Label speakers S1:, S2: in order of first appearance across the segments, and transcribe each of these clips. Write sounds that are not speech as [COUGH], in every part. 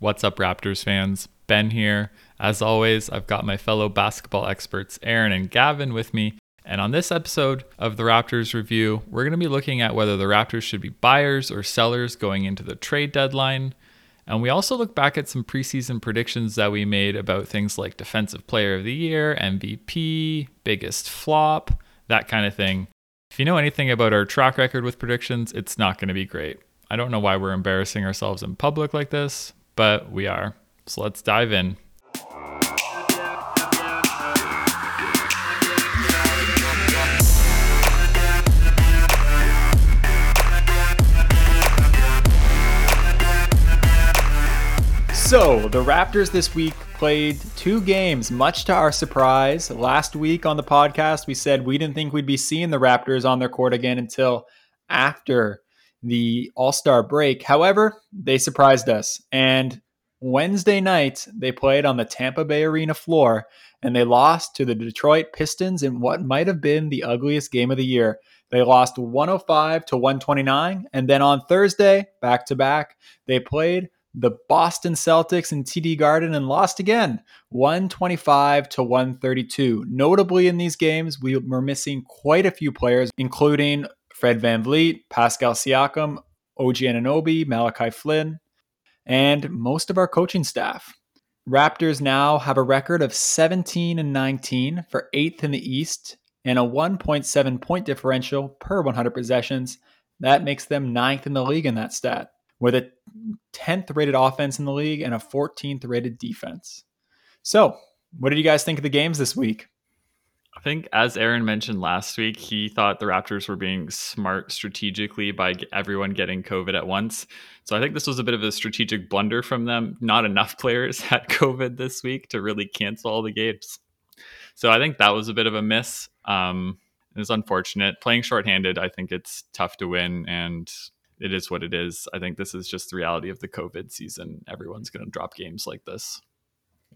S1: What's up, Raptors fans? Ben here. As always, I've got my fellow basketball experts, Aaron and Gavin, with me. And on this episode of the Raptors Review, we're going to be looking at whether the Raptors should be buyers or sellers going into the trade deadline. And we also look back at some preseason predictions that we made about things like Defensive Player of the Year, MVP, biggest flop, that kind of thing. If you know anything about our track record with predictions, it's not going to be great. I don't know why we're embarrassing ourselves in public like this, but we are. So let's dive in.
S2: So, the Raptors this week played two games, much to our surprise. Last week on the podcast, we said we didn't think we'd be seeing the Raptors on their court again until after the All Star break. However, they surprised us. And Wednesday night, they played on the Tampa Bay Arena floor and they lost to the Detroit Pistons in what might have been the ugliest game of the year. They lost 105 to 129. And then on Thursday, back to back, they played the Boston Celtics in TD Garden and lost again 125 to 132. Notably in these games, we were missing quite a few players, including Fred Van VanVleet, Pascal Siakam, OG Anunoby, Malachi Flynn, and most of our coaching staff. Raptors now have a record of 17 and 19 for eighth in the East and a 1.7 point differential per 100 possessions. That makes them ninth in the league in that stat with a 10th rated offense in the league and a 14th rated defense. So, what did you guys think of the games this week?
S1: I think, as Aaron mentioned last week, he thought the Raptors were being smart strategically by everyone getting COVID at once. So I think this was a bit of a strategic blunder from them. Not enough [LAUGHS] players had COVID this week to really cancel all the games. So I think that was a bit of a miss. Um, it was unfortunate. Playing shorthanded, I think it's tough to win. And it is what it is. I think this is just the reality of the COVID season. Everyone's going to drop games like this.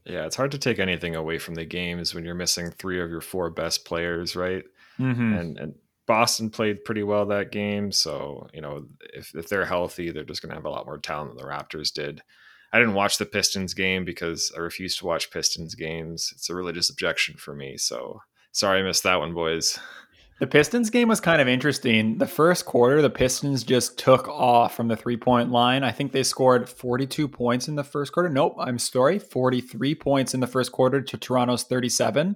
S3: Yeah, it's hard to take anything away from the games when you're missing three of your four best players, right? Mm-hmm. And and Boston played pretty well that game, so you know if if they're healthy, they're just going to have a lot more talent than the Raptors did. I didn't watch the Pistons game because I refuse to watch Pistons games. It's a religious objection for me, so sorry I missed that one, boys.
S2: The Pistons game was kind of interesting. The first quarter, the Pistons just took off from the three point line. I think they scored 42 points in the first quarter. Nope, I'm sorry, 43 points in the first quarter to Toronto's 37.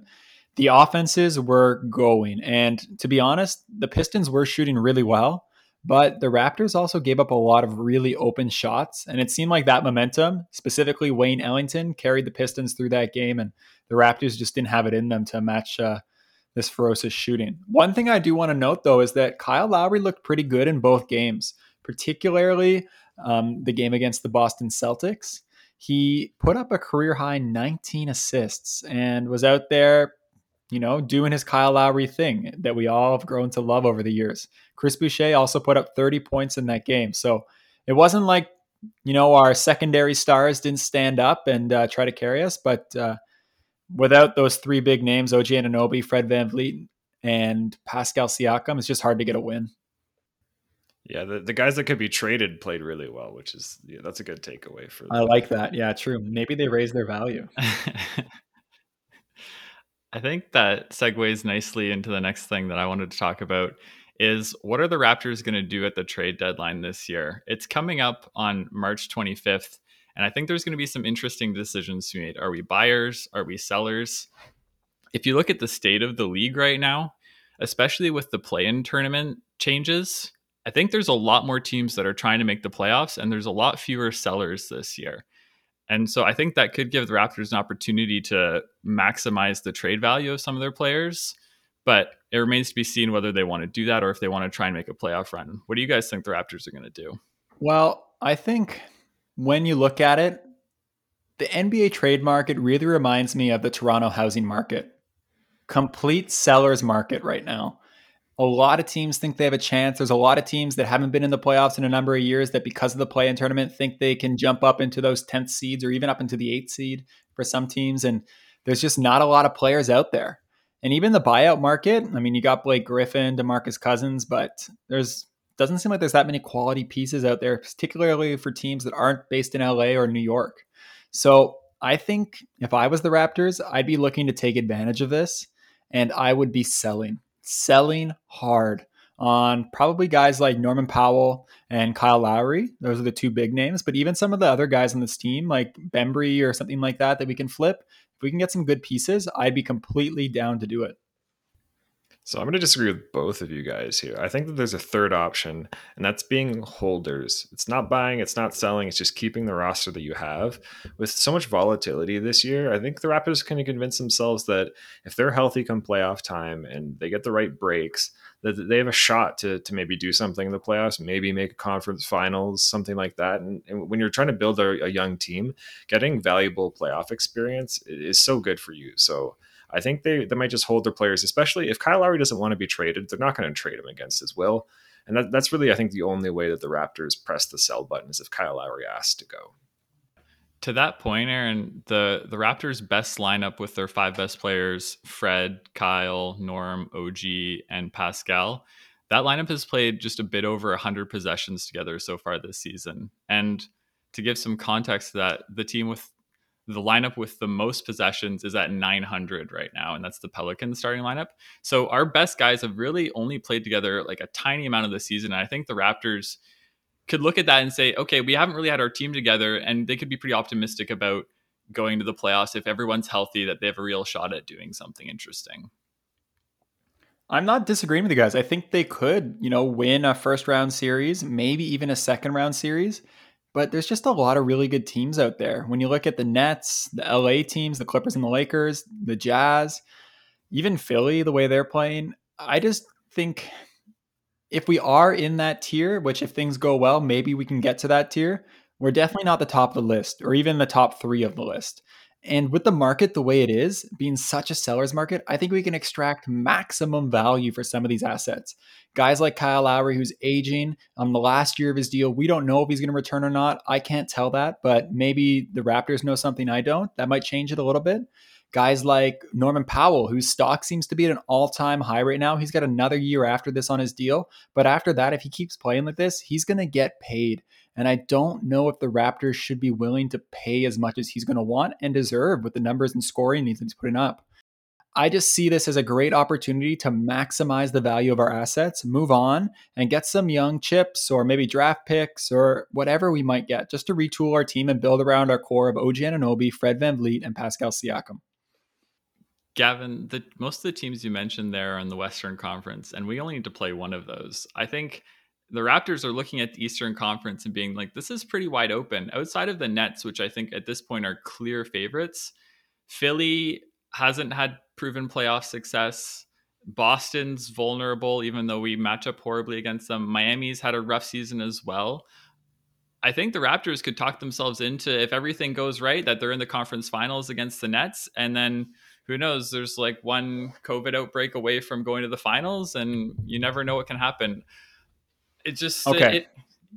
S2: The offenses were going. And to be honest, the Pistons were shooting really well, but the Raptors also gave up a lot of really open shots. And it seemed like that momentum, specifically Wayne Ellington, carried the Pistons through that game. And the Raptors just didn't have it in them to match. Uh, this ferocious shooting. One thing I do want to note, though, is that Kyle Lowry looked pretty good in both games, particularly um, the game against the Boston Celtics. He put up a career high 19 assists and was out there, you know, doing his Kyle Lowry thing that we all have grown to love over the years. Chris Boucher also put up 30 points in that game. So it wasn't like, you know, our secondary stars didn't stand up and uh, try to carry us, but uh, without those three big names, OG Anunoby, Fred Van VanVleet, and Pascal Siakam, it's just hard to get a win.
S3: Yeah, the, the guys that could be traded played really well, which is yeah, that's a good takeaway for.
S2: I like that. Yeah, true. Maybe they raise their value. [LAUGHS]
S1: I think that segues nicely into the next thing that I wanted to talk about is what are the Raptors going to do at the trade deadline this year? It's coming up on March 25th. And I think there's going to be some interesting decisions to be made. Are we buyers? Are we sellers? If you look at the state of the league right now, especially with the play in tournament changes, I think there's a lot more teams that are trying to make the playoffs, and there's a lot fewer sellers this year. And so I think that could give the Raptors an opportunity to maximize the trade value of some of their players. But it remains to be seen whether they want to do that or if they want to try and make a playoff run. What do you guys think the Raptors are going to do?
S2: Well, I think when you look at it, the NBA trade market really reminds me of the Toronto housing market. Complete seller's market right now. A lot of teams think they have a chance. There's a lot of teams that haven't been in the playoffs in a number of years that, because of the play in tournament, think they can jump up into those 10th seeds or even up into the 8th seed for some teams. And there's just not a lot of players out there. And even the buyout market, I mean, you got Blake Griffin, DeMarcus Cousins, but there's doesn't seem like there's that many quality pieces out there, particularly for teams that aren't based in LA or New York. So I think if I was the Raptors, I'd be looking to take advantage of this and I would be selling, selling hard on probably guys like Norman Powell and Kyle Lowry. Those are the two big names, but even some of the other guys on this team, like Bembry or something like that, that we can flip. If we can get some good pieces, I'd be completely down to do it.
S3: So I'm going to disagree with both of you guys here. I think that there's a third option, and that's being holders. It's not buying, it's not selling, it's just keeping the roster that you have. With so much volatility this year, I think the Raptors can convince themselves that if they're healthy come playoff time and they get the right breaks, that they have a shot to to maybe do something in the playoffs, maybe make a conference finals, something like that. And, and when you're trying to build a, a young team, getting valuable playoff experience is so good for you. So I think they, they might just hold their players, especially if Kyle Lowry doesn't want to be traded. They're not going to trade him against his will. And that, that's really, I think, the only way that the Raptors press the sell button is if Kyle Lowry asks to go.
S1: To that point, Aaron, the, the Raptors' best lineup with their five best players Fred, Kyle, Norm, OG, and Pascal that lineup has played just a bit over 100 possessions together so far this season. And to give some context to that, the team with the lineup with the most possessions is at 900 right now, and that's the Pelicans starting lineup. So our best guys have really only played together like a tiny amount of the season. And I think the Raptors could look at that and say, okay, we haven't really had our team together, and they could be pretty optimistic about going to the playoffs if everyone's healthy, that they have a real shot at doing something interesting.
S2: I'm not disagreeing with you guys. I think they could, you know, win a first round series, maybe even a second round series. But there's just a lot of really good teams out there. When you look at the Nets, the LA teams, the Clippers and the Lakers, the Jazz, even Philly, the way they're playing, I just think if we are in that tier, which if things go well, maybe we can get to that tier, we're definitely not the top of the list or even the top three of the list. And with the market the way it is, being such a seller's market, I think we can extract maximum value for some of these assets. Guys like Kyle Lowry, who's aging on the last year of his deal, we don't know if he's going to return or not. I can't tell that, but maybe the Raptors know something I don't. That might change it a little bit. Guys like Norman Powell, whose stock seems to be at an all time high right now. He's got another year after this on his deal. But after that, if he keeps playing like this, he's going to get paid. And I don't know if the Raptors should be willing to pay as much as he's going to want and deserve with the numbers and scoring he's putting up. I just see this as a great opportunity to maximize the value of our assets, move on, and get some young chips or maybe draft picks or whatever we might get just to retool our team and build around our core of OG Anunoby, Fred Van VanVleet, and Pascal Siakam.
S1: Gavin, the, most of the teams you mentioned there are in the Western Conference, and we only need to play one of those. I think the Raptors are looking at the Eastern Conference and being like, this is pretty wide open. Outside of the Nets, which I think at this point are clear favorites, Philly hasn't had proven playoff success. Boston's vulnerable, even though we match up horribly against them. Miami's had a rough season as well. I think the Raptors could talk themselves into, if everything goes right, that they're in the conference finals against the Nets. And then who knows, there's like one COVID outbreak away from going to the finals, and you never know what can happen it just okay. It,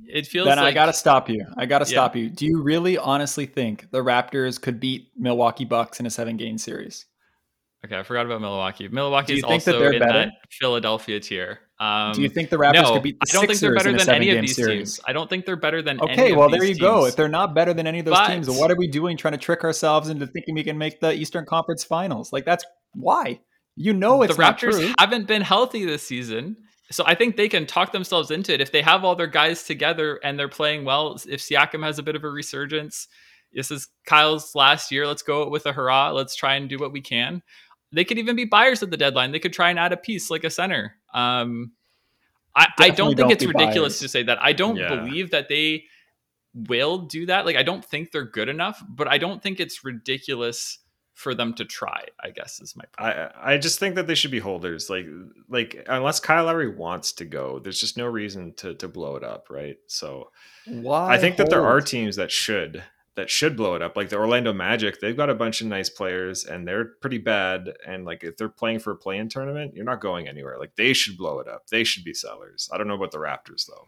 S1: it feels
S2: then
S1: like,
S2: I gotta stop you. I gotta yeah. stop you. Do you really honestly think the Raptors could beat Milwaukee Bucks in a seven game series?
S1: Okay, I forgot about Milwaukee. Milwaukee is also that in better? that Philadelphia tier.
S2: Um, Do you think the Raptors
S1: no,
S2: could beat the
S1: I don't
S2: Sixers
S1: think they're better
S2: than
S1: any
S2: of
S1: these
S2: series?
S1: teams. I don't think they're better than
S2: okay. well, there you
S1: teams.
S2: go. If they're not better than any of those but, teams, what are we doing trying to trick ourselves into thinking we can make the Eastern Conference Finals? Like that's why. You know it's
S1: the Raptors haven't been healthy this season. So I think they can talk themselves into it if they have all their guys together and they're playing well. If Siakam has a bit of a resurgence, this is Kyle's last year. Let's go with a hurrah. Let's try and do what we can. They could even be buyers at the deadline. They could try and add a piece like a center. Um, I, I, don't think don't it's ridiculous to say that. I don't yeah. believe that they will do that. Like I don't think they're good enough, but I don't think it's ridiculous for them to try. I guess is my
S3: point. I I just think that they should be holders. Like like unless Kyle Lowry wants to go, there's just no reason to to blow it up, right? So why I think hold? that there are teams that should that should blow it up. Like the Orlando Magic, they've got a bunch of nice players and they're pretty bad. And like if they're playing for a play-in tournament, you're not going anywhere. Like they should blow it up. They should be sellers. I don't know about the Raptors though.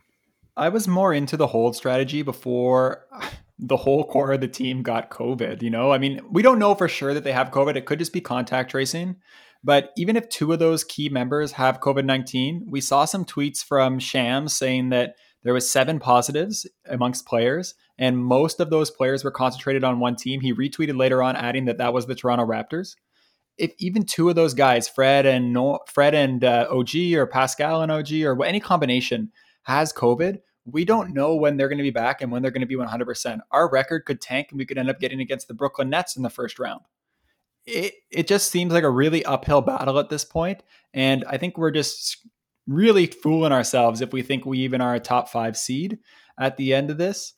S2: I was more into the hold strategy before [SIGHS] the whole core of the team got COVID. You know, I mean, we don't know for sure that they have COVID. It could just be contact tracing. But even if two of those key members have COVID 19, we saw some tweets from Shams saying that there was seven positives amongst players, and most of those players were concentrated on one team. He retweeted later on, adding that that was the Toronto Raptors. If even two of those guys, Fred and no, Fred and uh, OG or Pascal and OG or any combination, has COVID, we don't know when they're going to be back and when they're going to be 100%. Our record could tank and we could end up getting against the Brooklyn Nets in the first round. It, it just seems like a really uphill battle at this point, And I think we're just really fooling ourselves if we think we even are a top five seed at the end of this.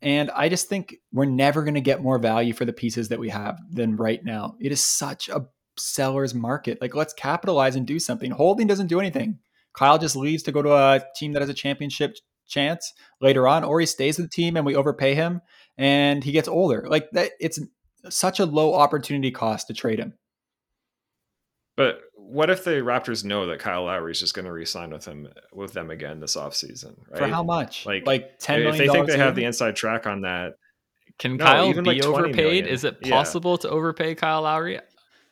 S2: And I just think we're never going to get more value for the pieces that we have than right now. It is such a seller's market. Like, let's capitalize and do something. Holding doesn't do anything. Kyle just leaves to go to a team that has a championship chance later on, or he stays with the team and we overpay him and he gets older. Like that, it's such a low opportunity cost to trade him.
S3: But what if the Raptors know that Kyle Lowry is just going to re-sign with him with them again this offseason? Right?
S2: For how much?
S3: Like
S2: like ten
S3: If they think they have the inside track on that,
S1: can no, Kyle be like overpaid? Million. Is it possible yeah. to overpay Kyle Lowry?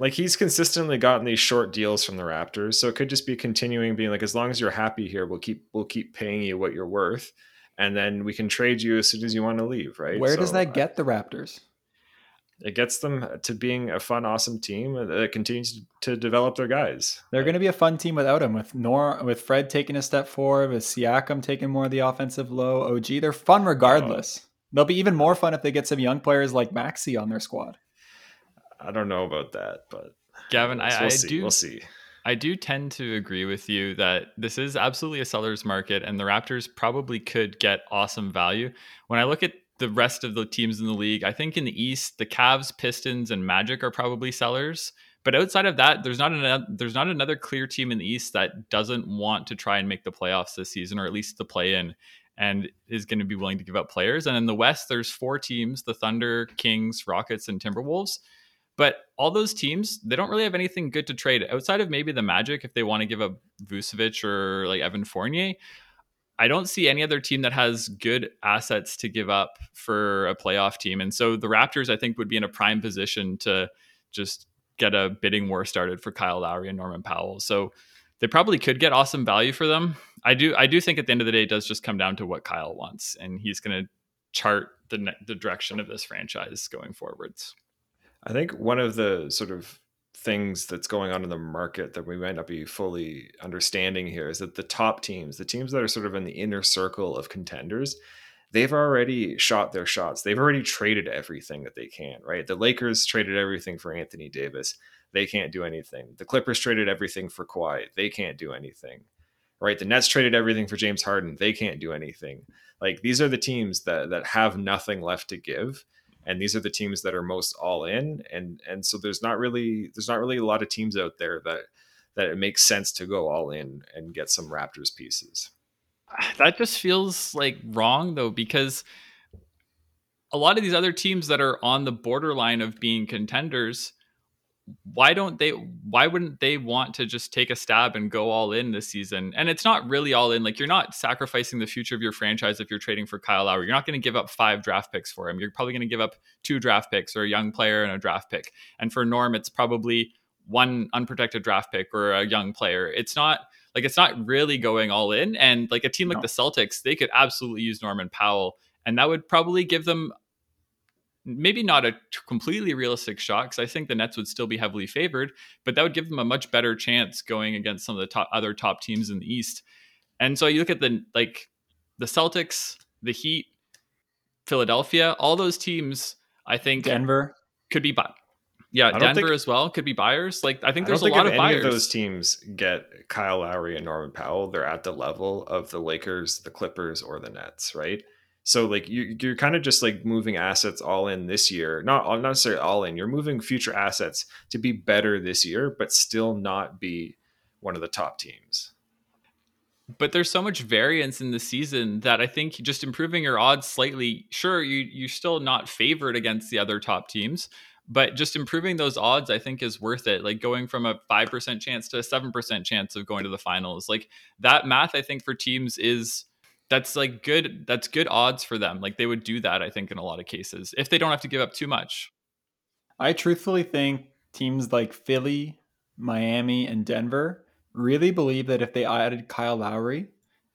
S3: Like he's consistently gotten these short deals from the Raptors, so it could just be continuing being like, as long as you're happy here, we'll keep we'll keep paying you what you're worth, and then we can trade you as soon as you want to leave. Right?
S2: Where so, does that get the Raptors?
S3: it gets them to being a fun, awesome team that continues to develop their guys.
S2: They're going to be a fun team without him. With Nor, with Fred taking a step forward, with Siakam taking more of the offensive low. OG, they're fun regardless. Oh. They'll be even more fun if they get some young players like Maxi on their squad.
S3: I don't know about that, but
S1: Gavin, I,
S3: we'll
S1: I
S3: see.
S1: do.
S3: We'll see.
S1: I do tend to agree with you that this is absolutely a seller's market, and the Raptors probably could get awesome value. When I look at the rest of the teams in the league. I think in the East, the Cavs, Pistons, and Magic are probably sellers. But outside of that, there's not another there's not another clear team in the East that doesn't want to try and make the playoffs this season, or at least the play in, and is going to be willing to give up players. And in the West, there's four teams: the Thunder, Kings, Rockets, and Timberwolves. But all those teams, they don't really have anything good to trade outside of maybe the Magic if they want to give up Vucevic or like Evan Fournier. I don't see any other team that has good assets to give up for a playoff team. And so the Raptors, I think, would be in a prime position to just get a bidding war started for Kyle Lowry and Norman Powell. So they probably could get awesome value for them. I do I do think at the end of the day it does just come down to what Kyle wants and he's going to chart the the direction of this franchise going forwards.
S3: I think one of the sort of things that's going on in the market that we might not be fully understanding here is that the top teams, the teams that are sort of in the inner circle of contenders, they've already shot their shots. They've already traded everything that they can, right? The Lakers traded everything for Anthony Davis. They can't do anything. The Clippers traded everything for Kawhi. They can't do anything. Right? The Nets traded everything for James Harden. They can't do anything. Like these are the teams that that have nothing left to give and these are the teams that are most all in and and so there's not really there's not really a lot of teams out there that that it makes sense to go all in and get some Raptors pieces. [SIGHS]
S1: That just feels like wrong though because a lot of these other teams that are on the borderline of being contenders why don't they why wouldn't they want to just take a stab and go all in this season? And it's not really all in like you're not sacrificing the future of your franchise if you're trading for Kyle Lowry. You're not going to give up five draft picks for him. You're probably going to give up two draft picks or a young player and a draft pick. And for Norm it's probably one unprotected draft pick or a young player. It's not like it's not really going all in. And like a team like no. the Celtics they could absolutely use Norman Powell. And that would probably give them maybe not a completely realistic shot because I think the Nets would still be heavily favored, but that would give them a much better chance going against some of the top other top teams in the East. And so you look at the like the Celtics, the Heat, Philadelphia, all those teams. I think
S2: Denver
S1: could be but yeah, Denver think, as well could be buyers. Like I think there's I a lot of
S3: any
S1: buyers.
S3: Of those teams get Kyle Lowry and Norman Powell. They're at the level of the Lakers, the Clippers, or the Nets, right? So like you, you're kind of just like moving assets all in this year, not not necessarily all in. You're moving future assets to be better this year, but still not be one of the top teams.
S1: But there's so much variance in the season that I think just improving your odds slightly. Sure, you you're still not favored against the other top teams, but just improving those odds i think is worth it like going from a 5% chance to a 7% chance of going to the finals like that math i think for teams is that's like good that's good odds for them like they would do that i think in a lot of cases if they don't have to give up too much
S2: i truthfully think teams like philly Miami, and Denver really believe that if they added Kyle Lowry,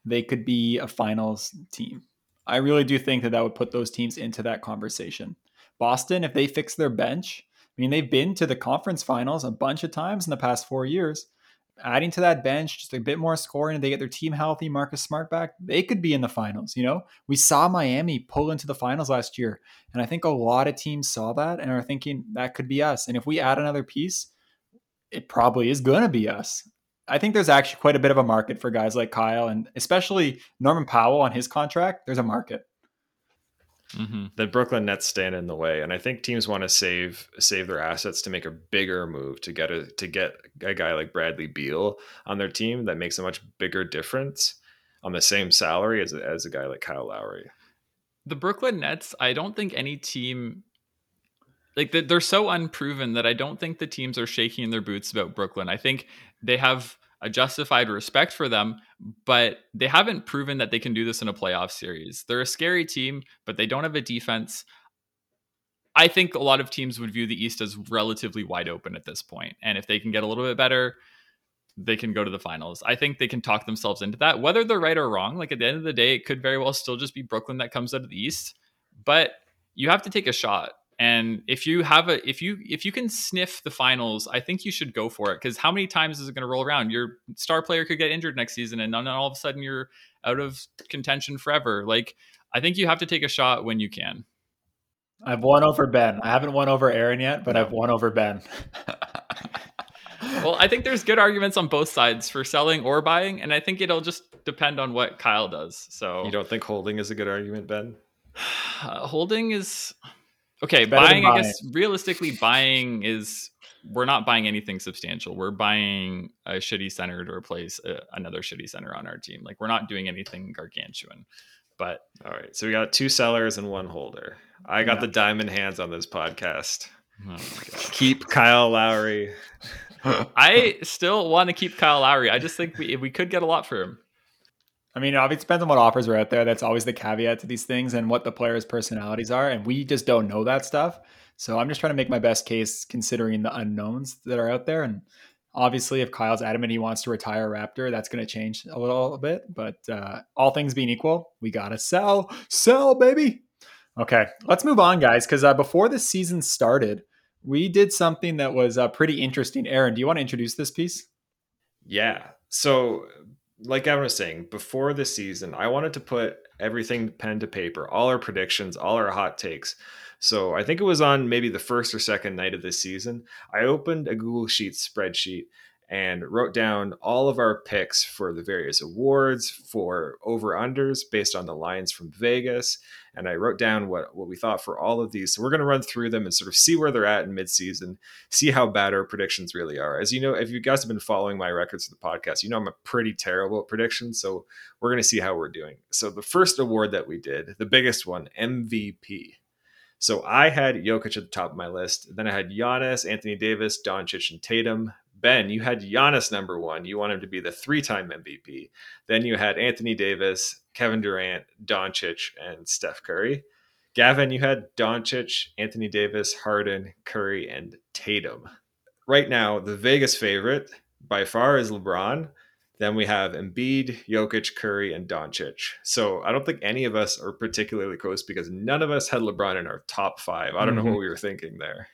S2: they could be a finals team. I really do think that that would put those teams into that conversation. Boston, if they fix their bench, I mean, they've been to the conference finals a bunch of times in the past four years. Adding to that bench just a bit more scoring, and they get their team healthy, Marcus Smart back, they could be in the finals. You know, we saw Miami pull into the finals last year, and I think a lot of teams saw that and are thinking that could be us. And if we add another piece, it probably is going to be us. I think there's actually quite a bit of a market for guys like Kyle and especially Norman Powell on his contract. There's a market.
S3: Mm-hmm. The Brooklyn Nets stand in the way, and I think teams want to save save their assets to make a bigger move to get a to get a guy like Bradley Beal on their team that makes a much bigger difference on the same salary as as a guy like Kyle Lowry.
S1: The Brooklyn Nets, I don't think any team like they're so unproven that I don't think the teams are shaking in their boots about Brooklyn. I think they have a justified respect for them, but they haven't proven that they can do this in a playoff series. They're a scary team, but they don't have a defense. I think a lot of teams would view the East as relatively wide open at this point. And if they can get a little bit better, they can go to the finals. I think they can talk themselves into that. Whether they're right or wrong, like at the end of the day, it could very well still just be Brooklyn that comes out of the East. But you have to take a shot. And if you have a if you if you can sniff the finals, I think you should go for it because how many times is it going to roll around? Your star player could get injured next season, and then all of a sudden you're out of contention forever. Like I think you have to take a shot when you can.
S2: I've won over Ben. I haven't won over Aaron yet, but I've won over Ben.
S1: well, I think there's good arguments on both sides for selling or buying, and I think it'll just depend on what Kyle does. So
S3: you don't think holding is a good argument, Ben?
S1: Uh, [SIGHS] holding is Okay, buying, buying, I guess realistically, buying is we're not buying anything substantial. We're buying a shitty center to replace a, another shitty center on our team. Like we're not doing anything gargantuan. But
S3: all right, so we got two sellers and one holder. I got yeah. the diamond hands on this podcast. Oh keep Kyle Lowry. [LAUGHS]
S1: I still want to keep Kyle Lowry. I just think we we could get a lot for him.
S2: I mean, obviously depends on what offers are out there. That's always the caveat to these things and what the players' personalities are. And we just don't know that stuff. So I'm just trying to make my best case considering the unknowns that are out there. And obviously, if Kyle's adamant he wants to retire Raptor, that's going to change a little bit. But uh, all things being equal, we got to sell, sell, baby. Okay, let's move on, guys. Because uh, before the season started, we did something that was uh, pretty interesting. Aaron, do you want to introduce this piece?
S3: Yeah. So like I was saying before the season, I wanted to put everything pen to paper, all our predictions, all our hot takes. So I think it was on maybe the first or second night of this season. I opened a Google Sheets spreadsheet and wrote down all of our picks for the various awards, for over unders based on the lines from Vegas. And I wrote down what, what we thought for all of these. So we're going to run through them and sort of see where they're at in midseason, see how bad our predictions really are. As you know, if you guys have been following my records for the podcast, you know I'm a pretty terrible at predictions. So we're going to see how we're doing. So the first award that we did, the biggest one, MVP. So I had Jokic at the top of my list. Then I had Giannis, Anthony Davis, Doncic, and Tatum. Ben, you had Giannis number one. You want him to be the three time MVP. Then you had Anthony Davis, Kevin Durant, Doncic, and Steph Curry. Gavin, you had Doncic, Anthony Davis, Harden, Curry, and Tatum. Right now, the Vegas favorite by far is LeBron. Then we have Embiid, Jokic, Curry, and Doncic. So I don't think any of us are particularly close because none of us had LeBron in our top five. I don't mm-hmm. know what we were thinking there.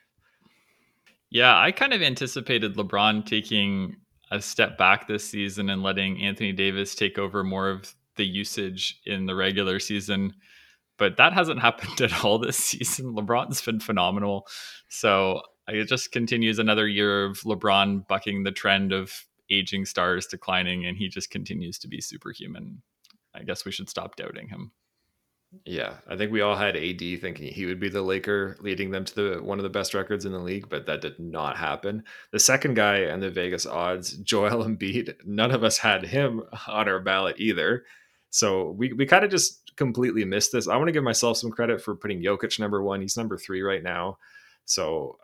S1: Yeah, I kind of anticipated LeBron taking a step back this season and letting Anthony Davis take over more of the usage in the regular season. But that hasn't [LAUGHS] happened at all this season. LeBron's been phenomenal. So it just continues another year of LeBron bucking the trend of aging stars declining, and he just continues to be superhuman. I guess we should stop doubting him.
S3: Yeah, I think we all had AD thinking he would be the Laker leading them to the one of the best records in the league, but that did not happen. The second guy and the Vegas odds, [LAUGHS] Joel Embiid, none of us had him [LAUGHS] on our ballot either. So we, we kind of just completely missed this. I want to give myself some credit for putting Jokic number one. He's number three right now. So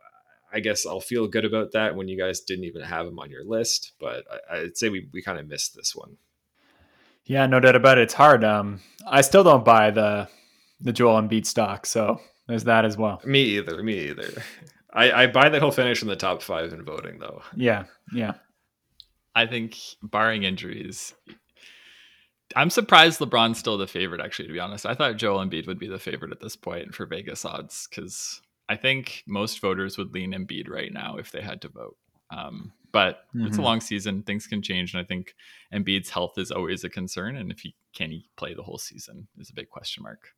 S3: I guess I'll feel good about that when you guys didn't even have him on your list. But I, would say we, we kind of missed this one.
S2: Yeah, no doubt about it. It's hard. Um, I still don't buy the the Joel Embiid stock, so there's that as well.
S3: Me either. Me either. I, I buy that he'll finish in the top five in voting, though.
S2: Yeah, yeah.
S1: I think, barring injuries, I'm surprised LeBron's still the favorite. Actually, to be honest, I thought Joel Embiid would be the favorite at this point for Vegas odds because I think most voters would lean Embiid right now if they had to vote. Um, but mm-hmm. it's a mm-hmm. long season; things can change, and I think Embiid's health is always a concern. And if he can he play the whole season is a big question mark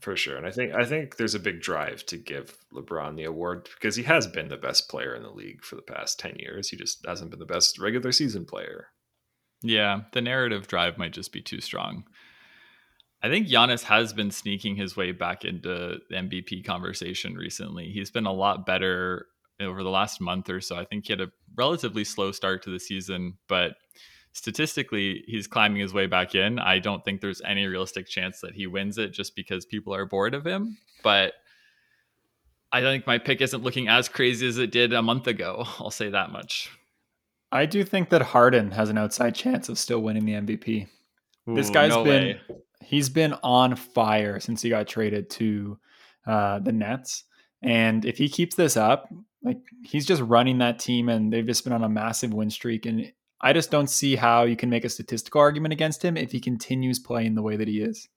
S3: for sure. And I think I think there's a big drive to give LeBron the award because he has been the best player in the league for the past 10 years. He just hasn't been the best regular season player.
S1: Yeah, the narrative drive might just be too strong. I think Giannis has been sneaking his way back into the MVP conversation recently. He's been a lot better over the last month or so. I think he had a relatively slow start to the season, but statistically he's climbing his way back in. I don't think there's any realistic chance that he wins it just because people are bored of him. But I think my pick isn't looking as crazy as it did a month ago. [LAUGHS] I'll say that much.
S2: I do think that Harden has an outside chance of still winning the MVP. Ooh, this guy's no been way. he's been on fire since he got traded to uh, the Nets. And if he keeps this up, like he's just running that team and they've just been on a massive win streak. And I just don't see how you can make a statistical argument against him if he continues playing the way that he is.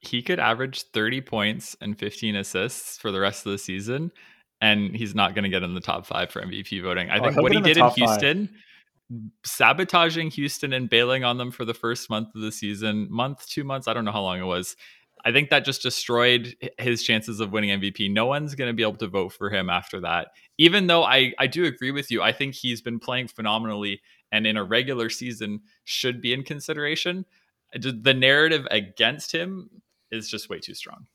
S1: He could average 30 points and 15 assists for the rest of the season, and he's not going to get in the top five for MVP voting. I oh, think what he did in Houston, five. sabotaging Houston and bailing on them for the first month of the season, month, two months, I don't know how long it was. I think that just destroyed his chances of winning MVP. No one's going to be able to vote for him after that. Even though I, I do agree with you, I think he's been playing phenomenally and in a regular season should be in consideration. The narrative against him is just way too strong.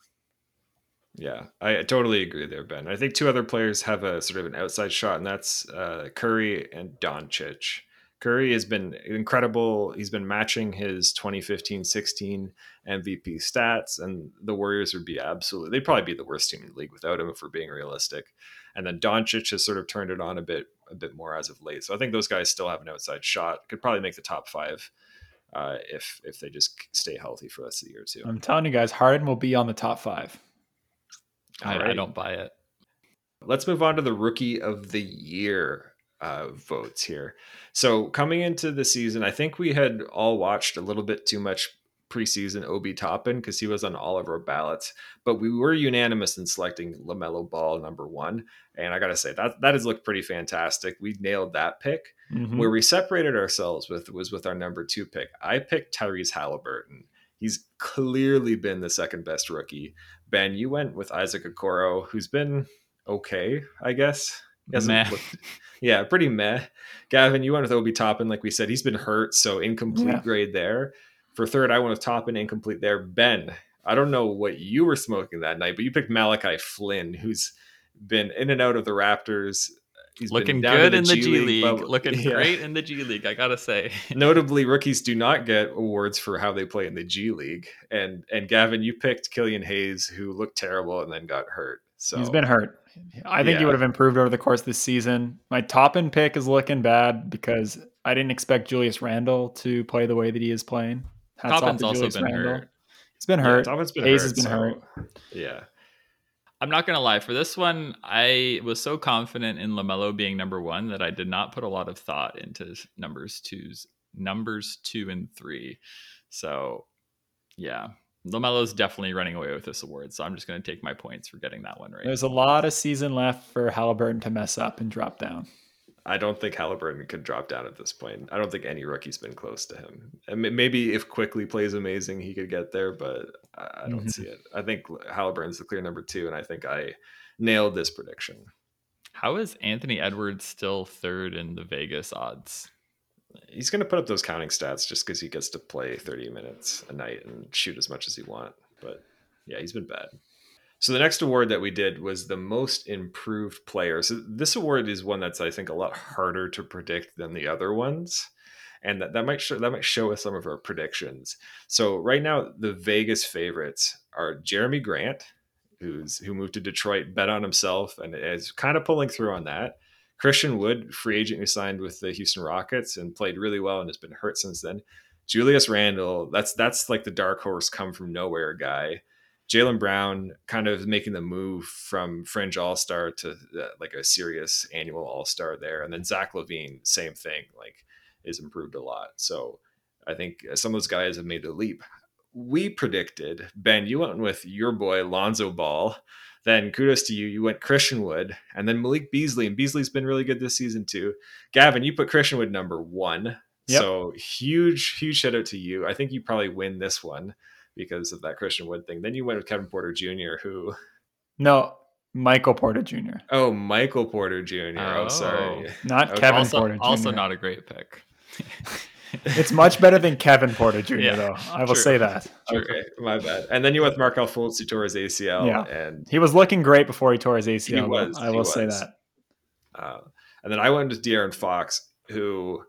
S3: Yeah, I totally agree there, Ben. I think two other players have a sort of an outside shot, and that's uh, Curry and Doncic. Curry has been incredible. He's been matching his 2015 16 MVP stats, and the Warriors would be absolutely, they'd probably be the worst team in the league without him if we're being realistic. And then Doncic has sort of turned it on a bit a bit more as of late. So I think those guys still have an outside shot. Could probably make the top five uh, if if they just stay healthy for the rest of the year too.
S2: I'm telling you guys, Harden will be on the top five.
S1: I, right. I don't buy it.
S3: Let's move on to the rookie of the year uh, votes here. So coming into the season, I think we had all watched a little bit too much preseason Obi Toppin because he was on all of our ballots. But we were unanimous in selecting LaMelo Ball number one. And I got to say, that, that has looked pretty fantastic. We nailed that pick. Mm-hmm. Where we separated ourselves with was with our number two pick. I picked Tyrese Halliburton. He's clearly been the second best rookie. Ben, you went with Isaac Okoro, who's been okay, I guess.
S1: Meh.
S3: Looked, yeah, pretty meh. Gavin, you went with Obi Toppin, like we said. He's been hurt, so incomplete yeah. grade there. For third, I went with Toppin incomplete there. Ben, I don't know what you were smoking that night, but you picked Malachi Flynn, who's been in and out of the Raptors.
S1: He's looking good the in the G, G League, but, looking [LAUGHS] yeah. great in the G League. I gotta say. [LAUGHS]
S3: Notably, rookies do not get awards for how they play in the G League. And and Gavin, you picked Killian Hayes, who looked terrible and then got hurt. So
S2: he's been hurt. I think yeah. he would have improved over the course of the season. My top Toppin pick is looking bad because I didn't expect Julius Randle to play the way that he is playing.
S1: Hats Toppin's also Julius been Randle. hurt.
S2: He's been hurt.
S3: Yeah, Toppin's been
S2: Hayes
S3: hurt,
S2: has been
S3: so,
S2: hurt.
S3: Yeah.
S1: I'm not gonna lie. For this one, I was so confident in Lamelo being number one that I did not put a lot of thought into numbers twos, numbers two and three. So, yeah, Lamelo's definitely running away with this award. So I'm just gonna take my points for getting that one right.
S2: There's a lot of season left for Halliburton to mess up and drop down.
S3: I don't think Halliburton could drop down at this point. I don't think any rookie's been close to him. And maybe if Quickley plays amazing, he could get there, but I don't mm-hmm. see it. I think Halliburton's the clear number two, and I think I nailed this prediction.
S1: How is Anthony Edwards still third in the Vegas odds?
S3: He's going to put up those counting stats just because he gets to play 30 minutes a night and shoot as much as he want. But yeah, he's been bad. So the next award that we did was the most improved player. So this award is one that's I think a lot harder to predict than the other ones. And that, that might show that might show us some of our predictions. So right now the Vegas favorites are Jerami Grant, who's who moved to Detroit, bet on himself and is kind of pulling through on that. Christian Wood, free agent who signed with the Houston Rockets and played really well and has been hurt since then. Julius Randle, that's that's like the dark horse come from nowhere guy Jaylen Brown kind of making the move from fringe all star to uh, like a serious annual all star there, and then Zach LaVine, same thing, like is improved a lot. So I think some of those guys have made the leap. We predicted Ben, you went with your boy Lonzo Ball. Then kudos to you. You went Christian Wood and then Malik Beasley. And Beasley's been really good this season too. Gavin, you put Christian Wood number one. Yep. So huge, huge shout out to you. I think you probably win this one because of that Christian Wood thing. Then you went with Kevin Porter Jr., who.
S2: No, Michael Porter Jr.
S3: Oh, Michael Porter Jr. Oh, oh sorry.
S2: Not okay. Kevin
S1: also,
S2: Porter Jr.
S1: Also, not a great pick. [LAUGHS]
S2: it's much better than Kevin Porter Jr. Yeah, though. I will true. say that.
S3: Okay, my bad. And then you went with Markelle Fultz, who tore his ACL. Yeah, and
S2: he was looking great before he tore his ACL. Was, I will say that.
S3: Uh, and then I went to De'Aaron Fox, who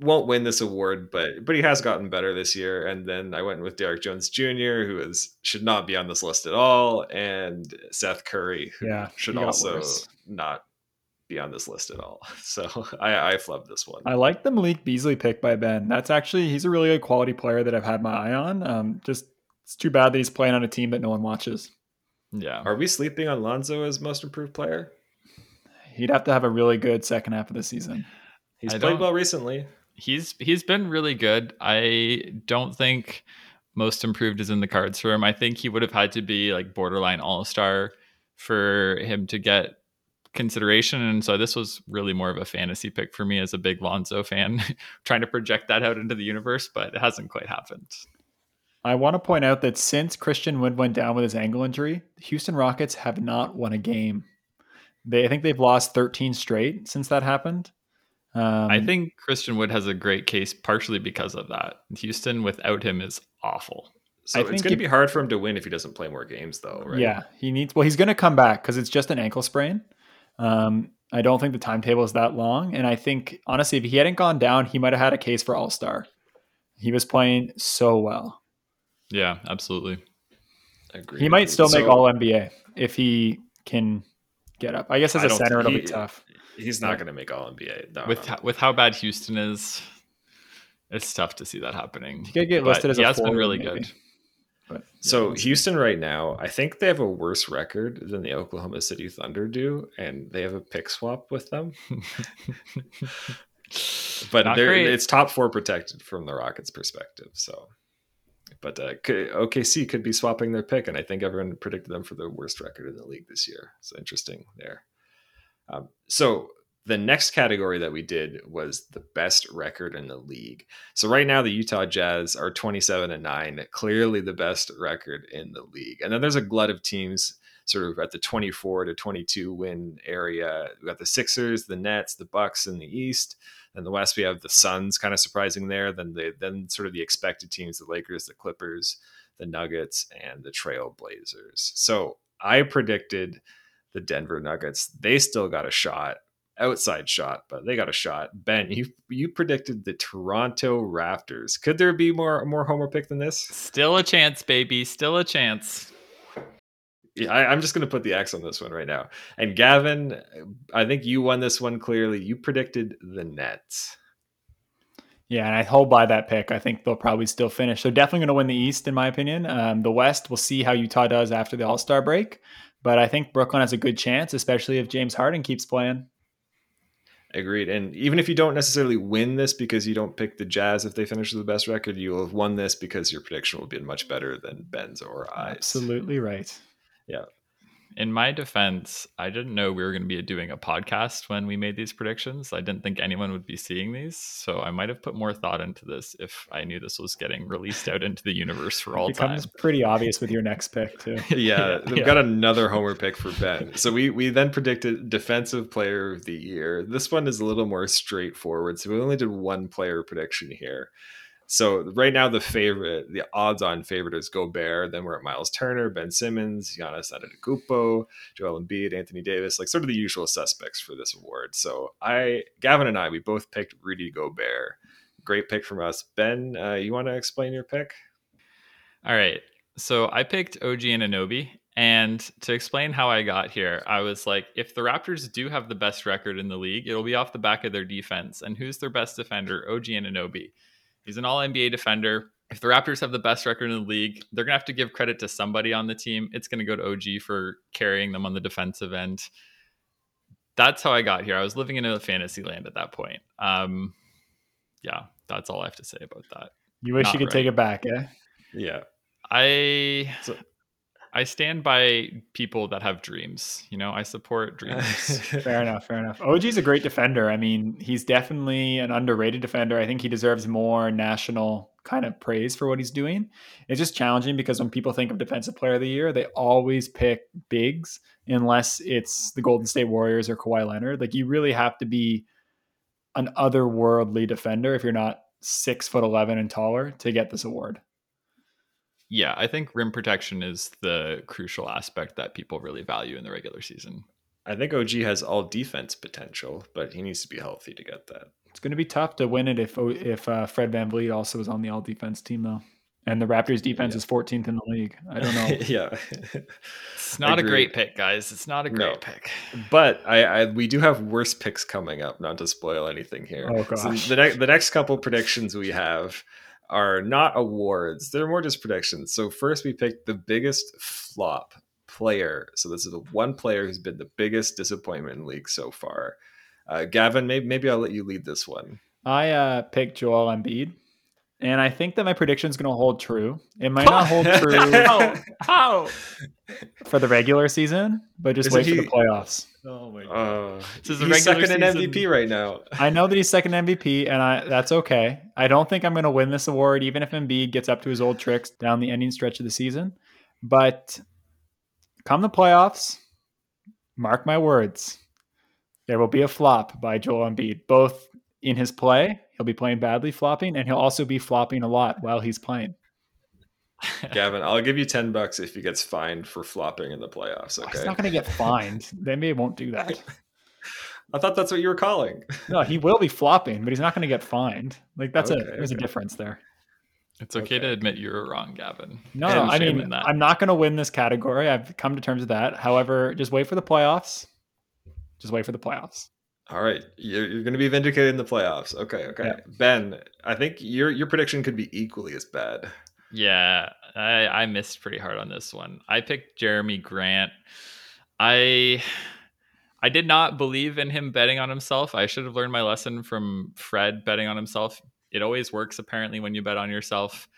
S3: won't win this award, but but he has gotten better this year. And then I went with Derrick Jones Jr., who is should not be on this list at all, and Seth Curry, who yeah, should also not be on this list at all. [LAUGHS] So I, I flubbed this one.
S2: I like the Malik Beasley pick by Ben. That's actually he's a really good quality player that I've had my eye on. Um, just it's too bad that he's playing on a team that no one watches.
S3: Yeah. Are we sleeping on Lonzo as most improved player?
S2: He'd have to have a really good second half of the season.
S3: He's I played well recently.
S1: He's he's been really good. I don't think most improved is in the cards for him. I think he would have had to be like borderline all star for him to get consideration. And so this was really more of a fantasy pick for me as a big Lonzo fan, [LAUGHS] trying to project that out into the universe, but it hasn't quite happened.
S2: I want to point out that since Christian Wood went down with his ankle injury, the Houston Rockets have not won a game. They, I think they've lost 13 straight since that happened.
S1: Um, I think Christian Wood has a great case partially because of that. Houston without him is awful.
S3: So I it's going to be hard for him to win if he doesn't play more games, though, right?
S2: Yeah, he needs. Well, he's going to come back because it's just an ankle sprain. Um, I don't think the timetable is that long. And I think, honestly, if he hadn't gone down, he might have had a case for All Star. He was playing so well.
S1: Yeah, absolutely.
S2: Agreed. He might still make so, All NBA if he can get up. I guess as a center, it'll be tough.
S3: He's not going to make All NBA.
S1: No, with no. with how bad Houston is, it's tough to see that happening.
S2: He could get listed but as a he has been really maybe. good.
S3: But so Houston right now, I think they have a worse record than the Oklahoma City Thunder do, and they have a pick swap with them. [LAUGHS] but it's top four protected from the Rockets' perspective. So, but uh, OKC could be swapping their pick, and I think everyone predicted them for the worst record in the league this year. So interesting there. Um, so the next category that we did was the best record in the league. So right now the Utah Jazz are 27 and 9, clearly the best record in the league. And then there's a glut of teams sort of at the 24 to 22 win area. We got the Sixers, the Nets, the Bucks in the East. And the West we have the Suns kind of surprising there, then the then sort of the expected teams, the Lakers, the Clippers, the Nuggets and the Trailblazers. So I predicted the Denver Nuggets. They still got a shot outside shot, but they got a shot. Ben, you you predicted the Toronto Raptors. Could there be more more homer pick than this?
S1: Still a chance, baby. Still a chance.
S3: Yeah, I, am just going to put the X on this one right now. And Gavin, I think you won this one clearly. You predicted the Nets.
S2: Yeah, and I hold by that pick. I think they'll probably still finish. So definitely going to win the East, in my opinion. Um, the West, we'll see how Utah does after the All Star break. But I think Brooklyn has a good chance, especially if James Harden keeps playing.
S3: Agreed. And even if you don't necessarily win this because you don't pick the Jazz if they finish with the best record, you will have won this because your prediction will be much better than Ben's or I.
S2: Absolutely right.
S3: Yeah
S1: in my defense, I didn't know we were going to be doing a podcast when we made these predictions. I didn't think anyone would be seeing these, so I might have put more thought into this if I knew this was getting released out into the universe for all
S2: it
S1: time.
S2: Becomes pretty obvious with your next pick too. [LAUGHS] [LAUGHS]
S3: yeah, we've yeah. got another homer pick for Ben. So we we then predicted defensive player of the year. This one is a little more straightforward. So we only did one player prediction here. So right now, the favorite, the odds-on favorite is Gobert. Then we're at Miles Turner, Ben Simmons, Giannis Antetokounmpo, Joel Embiid, Anthony Davis, like sort of the usual suspects for this award. So I, Gavin and I, we both picked Rudy Gobert. Great pick from us. Ben, uh, you want to explain your pick?
S1: All right. So I picked OG Anunoby. And to explain how I got here, I was like, if the Raptors do have the best record in the league, it'll be off the back of their defense. And who's their best defender? OG Anunoby. He's an all NBA defender. if the Raptors have the best record in the league, they're going to have to give credit to somebody on the team. It's going to go to OG for carrying them on the defensive end. That's how I got here. I was living in a fantasy land at that point. Um, yeah, that's all I have to say about that.
S2: You wish Not you could right. take it back, eh?
S3: Yeah.
S1: I so, I stand by people that have dreams. You know, I support [LAUGHS] dreams.
S2: fair enough. Fair enough. OG's a great defender. I mean, he's definitely an underrated defender. I think he deserves more national kind of praise for what he's doing. It's just challenging because when people think of defensive player of the year, they always pick bigs unless it's the Golden State Warriors or Kawhi Leonard. Like you really have to be an otherworldly defender if you're not six foot eleven and taller to get this award
S1: yeah, I think rim protection is the crucial aspect that people really value in the regular season.
S3: I think OG has all defense potential, but he needs to be healthy to get that.
S2: It's going to be tough to win it if if uh, Fred VanVleet also is on the all defense team though. And the Raptors defense yeah. is 14th in the league. I don't know. [LAUGHS]
S3: yeah.
S1: it's not a great pick, guys. It's not a great no. pick.
S3: But I, I, we do have worse picks coming up, not to spoil anything here.
S2: Oh gosh.
S3: So the, ne- the next couple predictions we have are not awards. They're more just predictions. So first we picked the biggest flop player. So this is the one player who's been the biggest disappointment in league so far. Uh, Gavin, maybe, maybe I'll let you lead this one.
S2: I uh, picked Joel Embiid, and I think that my prediction is going to hold true. It might [LAUGHS] not hold true [LAUGHS]
S1: how? how?
S2: For the regular season, but just is wait he, for the playoffs.
S3: Oh my god! Uh, this is he's second season. in MVP right now.
S2: I know that he's second MVP, and I that's okay. I don't think I'm going to win this award, even if Embiid gets up to his old tricks down the ending stretch of the season. But come the playoffs, mark my words, there will be a flop by Joel Embiid, both in his play. He'll be playing badly, flopping, and he'll also be flopping a lot while he's playing. [LAUGHS]
S3: Gavin, I'll give you 10 bucks if he gets fined for flopping in the playoffs. Okay.
S2: He's not going to get fined. [LAUGHS] the NBA won't do that. [LAUGHS]
S3: I thought that's what you were calling.
S2: no, he will be flopping, but he's not going to get fined. Like that's okay, a there's okay. a difference there.
S1: It's okay, okay, to admit you were wrong, Gavin.
S2: No, no I mean I'm not going to win this category. I've come to terms with that. However, just wait for the playoffs. Just wait for the playoffs.
S3: All right, you're, you're going to be vindicated in the playoffs. Okay, okay. Yeah. Ben, I think your your prediction could be equally as bad.
S1: Yeah, I, I missed pretty hard on this one. I picked Jerami Grant. I I did not believe in him betting on himself. I should have learned my lesson from Fred betting on himself. It always works apparently when you bet on yourself.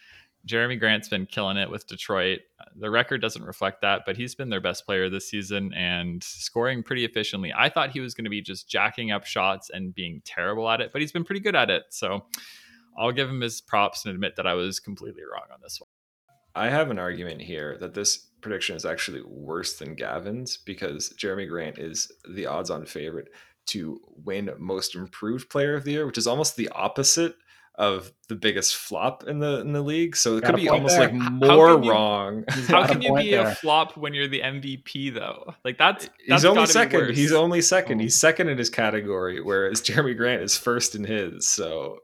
S1: Jerami Grant's been killing it with Detroit. The record doesn't reflect that, but he's been their best player this season and scoring pretty efficiently. I thought he was going to be just jacking up shots and being terrible at it, but he's been pretty good at it. So I'll give him his props and admit that I was completely wrong on this one.
S3: I have an argument here that this prediction is actually worse than Gavin's because Jerami Grant is the odds on favorite to win most improved player of the year, which is almost the opposite of the biggest flop in the in the league. So it could be almost there. like more
S1: you,
S3: wrong.
S1: How can you be there. a flop when you're the MVP though? Like that's, that's
S3: he's only second. He's only second. Oh. He's second in his category, whereas Jerami Grant is first in his. So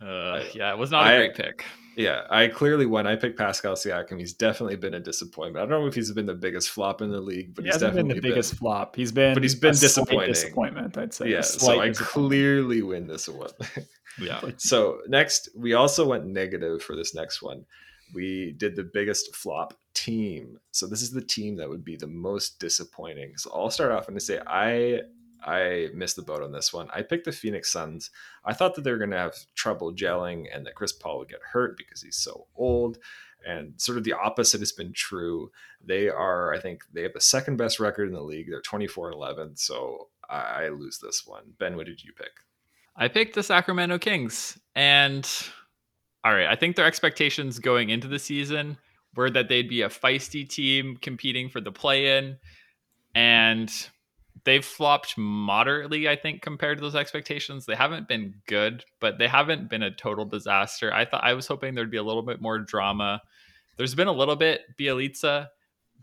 S1: uh, yeah, it was not a I, great pick.
S3: Yeah, I clearly won. I picked Pascal Siakam. He's definitely been a disappointment. I don't know if he's been the biggest flop in the league, but
S2: he
S3: he's definitely
S2: been the biggest been, flop. He's been,
S3: but he's been disappointing.
S2: Disappointment, I'd say.
S3: Yeah, so I clearly win this one. [LAUGHS]
S1: yeah. [LAUGHS]
S3: So next, we also went negative for this next one. We did the biggest flop team. So this is the team that would be the most disappointing. So I'll start off and say I I missed the boat on this one. I picked the Phoenix Suns. I thought that they were going to have trouble gelling and that Chris Paul would get hurt because he's so old. And sort of the opposite has been true. They are, I think, they have the second best record in the league. They're 24 and 11. So I, lose this one. Ben, what did you pick?
S1: I picked the Sacramento Kings. And all right, I think their expectations going into the season were that they'd be a feisty team competing for the play in. And they've flopped moderately, I think, compared to those expectations. They haven't been good, but they haven't been a total disaster. I thought I was hoping there'd be a little bit more drama. There's been a little bit. Bjelica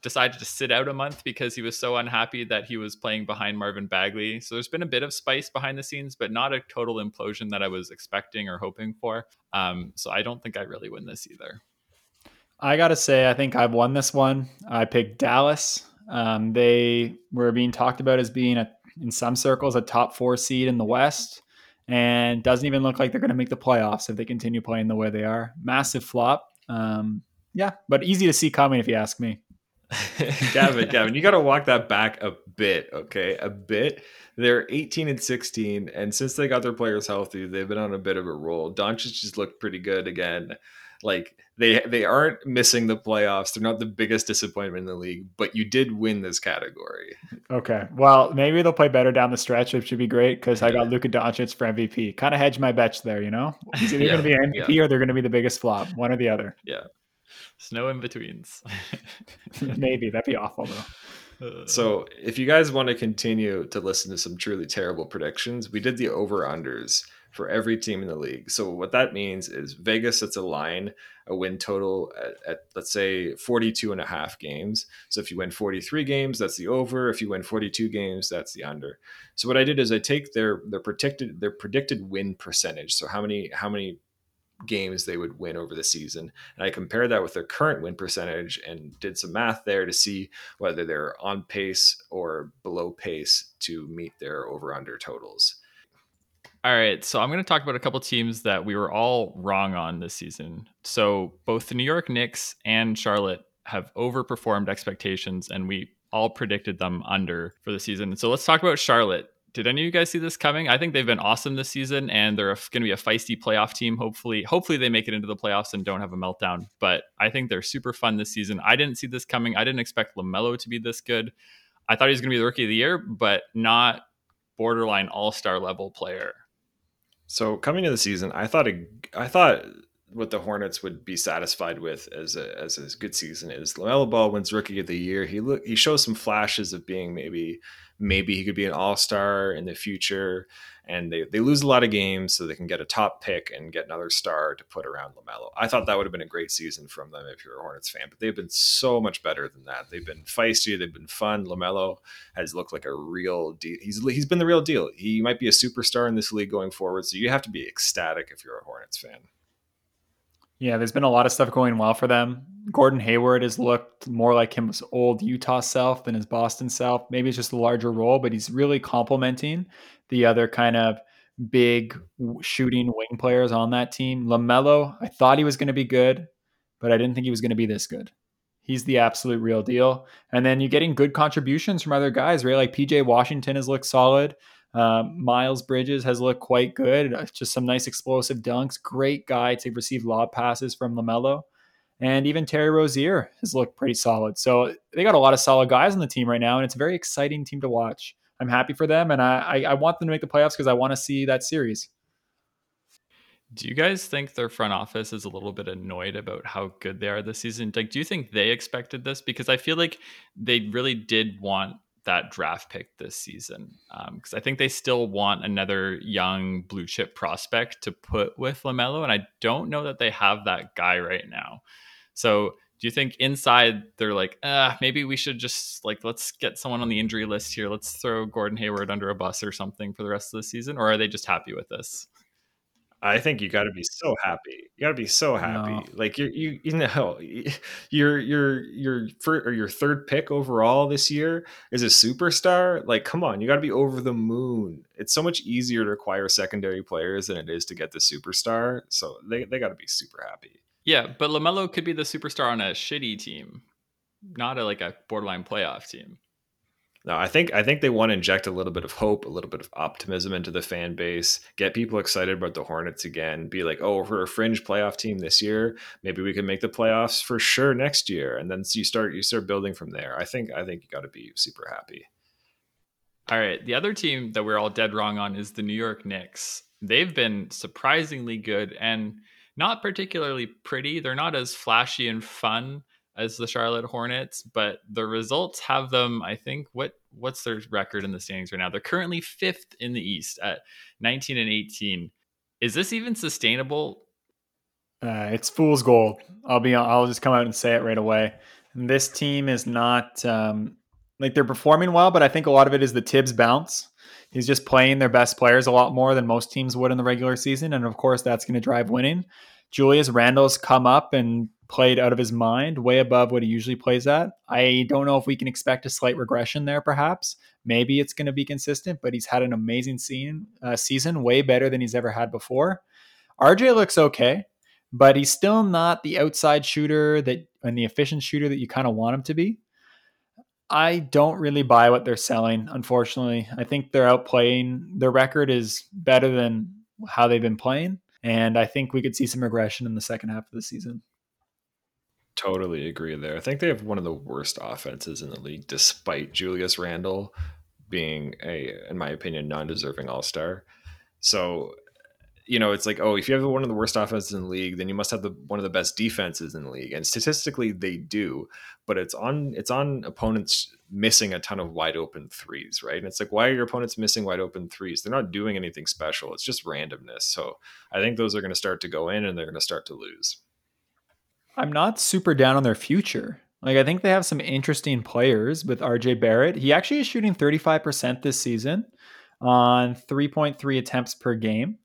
S1: decided to sit out a month because he was so unhappy that he was playing behind Marvin Bagley. So there's been a bit of spice behind the scenes, but not a total implosion that I was expecting or hoping for. Um, so I don't think I really win this either.
S2: I got to say, I think I've won this one. I picked Dallas. Um, they were being talked about as being a, in some circles a top four seed in the West, and doesn't even look like they're going to make the playoffs if they continue playing the way they are. Massive flop. Um, yeah, but easy to see coming if you ask me. [LAUGHS]
S3: Gavin, Gavin, you got to walk that back a bit, okay? A bit. They're 18 and 16, and since they got their players healthy, they've been on a bit of a roll. Doncic just looked pretty good again. Like they they aren't missing the playoffs. They're not the biggest disappointment in the league, but you did win this category.
S2: Okay. Well, maybe they'll play better down the stretch, which should be great because I got Luka Doncic for MVP. Kind of hedge my bets there, you know? [LAUGHS] He's either yeah, going to be MVP yeah. or they're going to be the biggest flop, one or the other.
S3: Yeah.
S1: There's no in betweens. [LAUGHS]
S2: maybe that'd be awful though. Uh.
S3: So, if you guys want to continue to listen to some truly terrible predictions, we did the over unders for every team in the league. So what that means is Vegas sets a line, a win total at, at, let's say 42 and a half games. So if you win 43 games, that's the over. If you win 42 games, that's the under. So what I did is I take their their predicted their predicted win percentage. So how many how many games they would win over the season. And I compared that with their current win percentage and did some math there to see whether they're on pace or below pace to meet their over under totals.
S1: All right, so I'm going to talk about a couple teams that we were all wrong on this season. So both the New York Knicks and Charlotte have overperformed expectations, and we all predicted them under for the season. So let's talk about Charlotte. Did any of you guys see this coming? I think they've been awesome this season, and they're going to be a feisty playoff team. Hopefully, hopefully they make it into the playoffs and don't have a meltdown. But I think they're super fun this season. I didn't see this coming. I didn't expect LaMelo to be this good. I thought he was going to be the rookie of the year, but not borderline all star level player.
S3: So coming to the season, I thought a, I thought what the Hornets would be satisfied with as a as a good season is LaMelo Ball wins Rookie of the Year. He look he shows some flashes of being maybe maybe he could be an All Star in the future and they, they lose a lot of games so they can get a top pick and get another star to put around LaMelo. I thought that would have been a great season from them if you're a Hornets fan, but they've been so much better than that. They've been feisty, they've been fun. LaMelo has looked like a real deal. He's he's been the real deal. He might be a superstar in this league going forward, so you have to be ecstatic if you're a Hornets fan.
S2: Yeah, there's been a lot of stuff going well for them. Gordon Hayward has looked more like his old Utah self than his Boston self. Maybe it's just a larger role, but he's really complementing the other kind of big shooting wing players on that team. LaMelo, I thought he was going to be good, but I didn't think he was going to be this good. He's the absolute real deal. And then you're getting good contributions from other guys, right? Like PJ Washington has looked solid. Um, Miles Bridges has looked quite good. Uh, just some nice explosive dunks. Great guy to receive lob passes from LaMelo. And even Terry Rozier has looked pretty solid. So they got a lot of solid guys on the team right now, and it's a very exciting team to watch. I'm happy for them, and I, I, I want them to make the playoffs because I want to see that series.
S1: Do you guys think their front office is a little bit annoyed about how good they are this season? Like, do you think they expected this? Because I feel like they really did want that draft pick this season. Because um, I think they still want another young blue chip prospect to put with LaMelo, and I don't know that they have that guy right now. So do you think inside they're like, ah, maybe we should just like let's get someone on the injury list here. Let's throw Gordon Hayward under a bus or something for the rest of the season, or are they just happy with this?
S3: I think you got to be so happy. You got to be so happy. No. Like you, you, you know, [LAUGHS] your your your or your third pick overall this year is a superstar. Like, come on, you got to be over the moon. It's so much easier to acquire secondary players than it is to get the superstar. So they they got to be super happy.
S1: Yeah, but LaMelo could be the superstar on a shitty team, not a, like a borderline playoff team.
S3: No, I think I think they want to inject a little bit of hope, a little bit of optimism into the fan base, get people excited about the Hornets again. Be like, oh, we're a fringe playoff team this year. Maybe we can make the playoffs for sure next year, and then you start you start building from there. I think I think you got to be super happy.
S1: All right, the other team that we're all dead wrong on is the New York Knicks. They've been surprisingly good and not particularly pretty. They're not as flashy and fun as the Charlotte Hornets, but the results have them. I think what what's their record in the standings right now? They're currently fifth in the East at 19 and 18. Is this even sustainable?
S2: Uh, it's fool's gold. I'll be. I'll just come out and say it right away. This team is not um, like they're performing well, but I think a lot of it is the Thibs bounce. He's just playing their best players a lot more than most teams would in the regular season. And of course, that's going to drive winning. Julius Randle's come up and played out of his mind, way above what he usually plays at. I don't know if we can expect a slight regression there, perhaps. Maybe it's going to be consistent, but he's had an amazing scene, uh, season, way better than he's ever had before. RJ looks okay, but he's still not the outside shooter that and the efficient shooter that you kind of want him to be. I don't really buy what they're selling, unfortunately. I think they're outplaying. Their record is better than how they've been playing. And I think we could see some regression in the second half of the season.
S3: Totally agree there. I think they have one of the worst offenses in the league, despite Julius Randle being a, in my opinion, non-deserving All-Star. So, you know, it's like, oh, if you have one of the worst offenses in the league, then you must have the one of the best defenses in the league, and statistically they do. But it's on it's on opponents missing a ton of wide open threes, right? And it's like, why are your opponents missing wide open threes? They're not doing anything special. It's just randomness. So I think those are going to start to go in, and they're going to start to lose.
S2: I'm not super down on their future. Like I think they have some interesting players with RJ Barrett. He actually is shooting 35% this season on 3.3 attempts per game,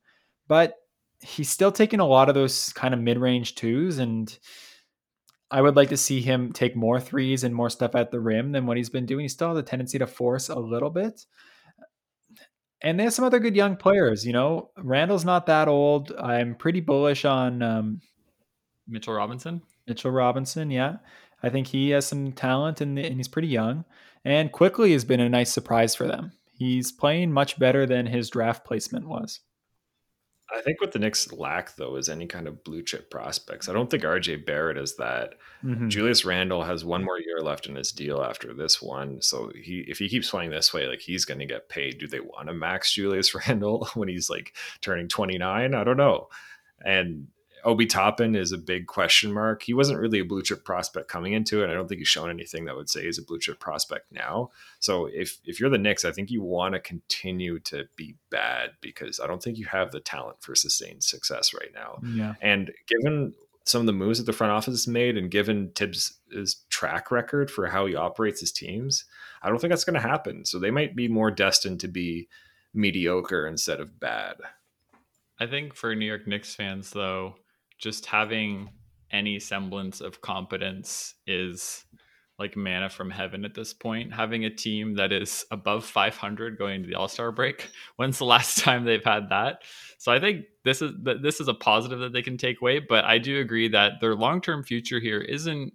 S2: but he's still taking a lot of those kind of mid-range twos and I would like to see him take more threes and more stuff at the rim than what he's been doing. He still has a tendency to force a little bit. And they have some other good young players. You know, Randle's not that old. I'm pretty bullish on um,
S1: Mitchell Robinson.
S2: Mitchell Robinson, yeah. I think he has some talent and, and he's pretty young. And Quickley has been a nice surprise for them. He's playing much better than his draft placement was.
S3: I think what the Knicks lack though is any kind of blue chip prospects. I don't think RJ Barrett is that. Mm-hmm. Julius Randle has one more year left in his deal after this one. So he if he keeps playing this way, like he's gonna get paid. Do they want to max Julius [LAUGHS] Randle when he's like turning 29? I don't know. And Obi Toppin is a big question mark. He wasn't really a blue chip prospect coming into it. I don't think he's shown anything that would say he's a blue chip prospect now. So if if you're the Knicks, I think you want to continue to be bad because I don't think you have the talent for sustained success right now.
S2: Yeah.
S3: And given some of the moves that the front office has made and given Thibs' track record for how he operates his teams, I don't think that's going to happen. So they might be more destined to be mediocre instead of bad.
S1: I think for New York Knicks fans, though, just having any semblance of competence is like manna from heaven at this point. Having a team that is above 500 going to the All Star break. [LAUGHS] When's the last time they've had that? So I think this is this is a positive that they can take away. But I do agree that their long term future here isn't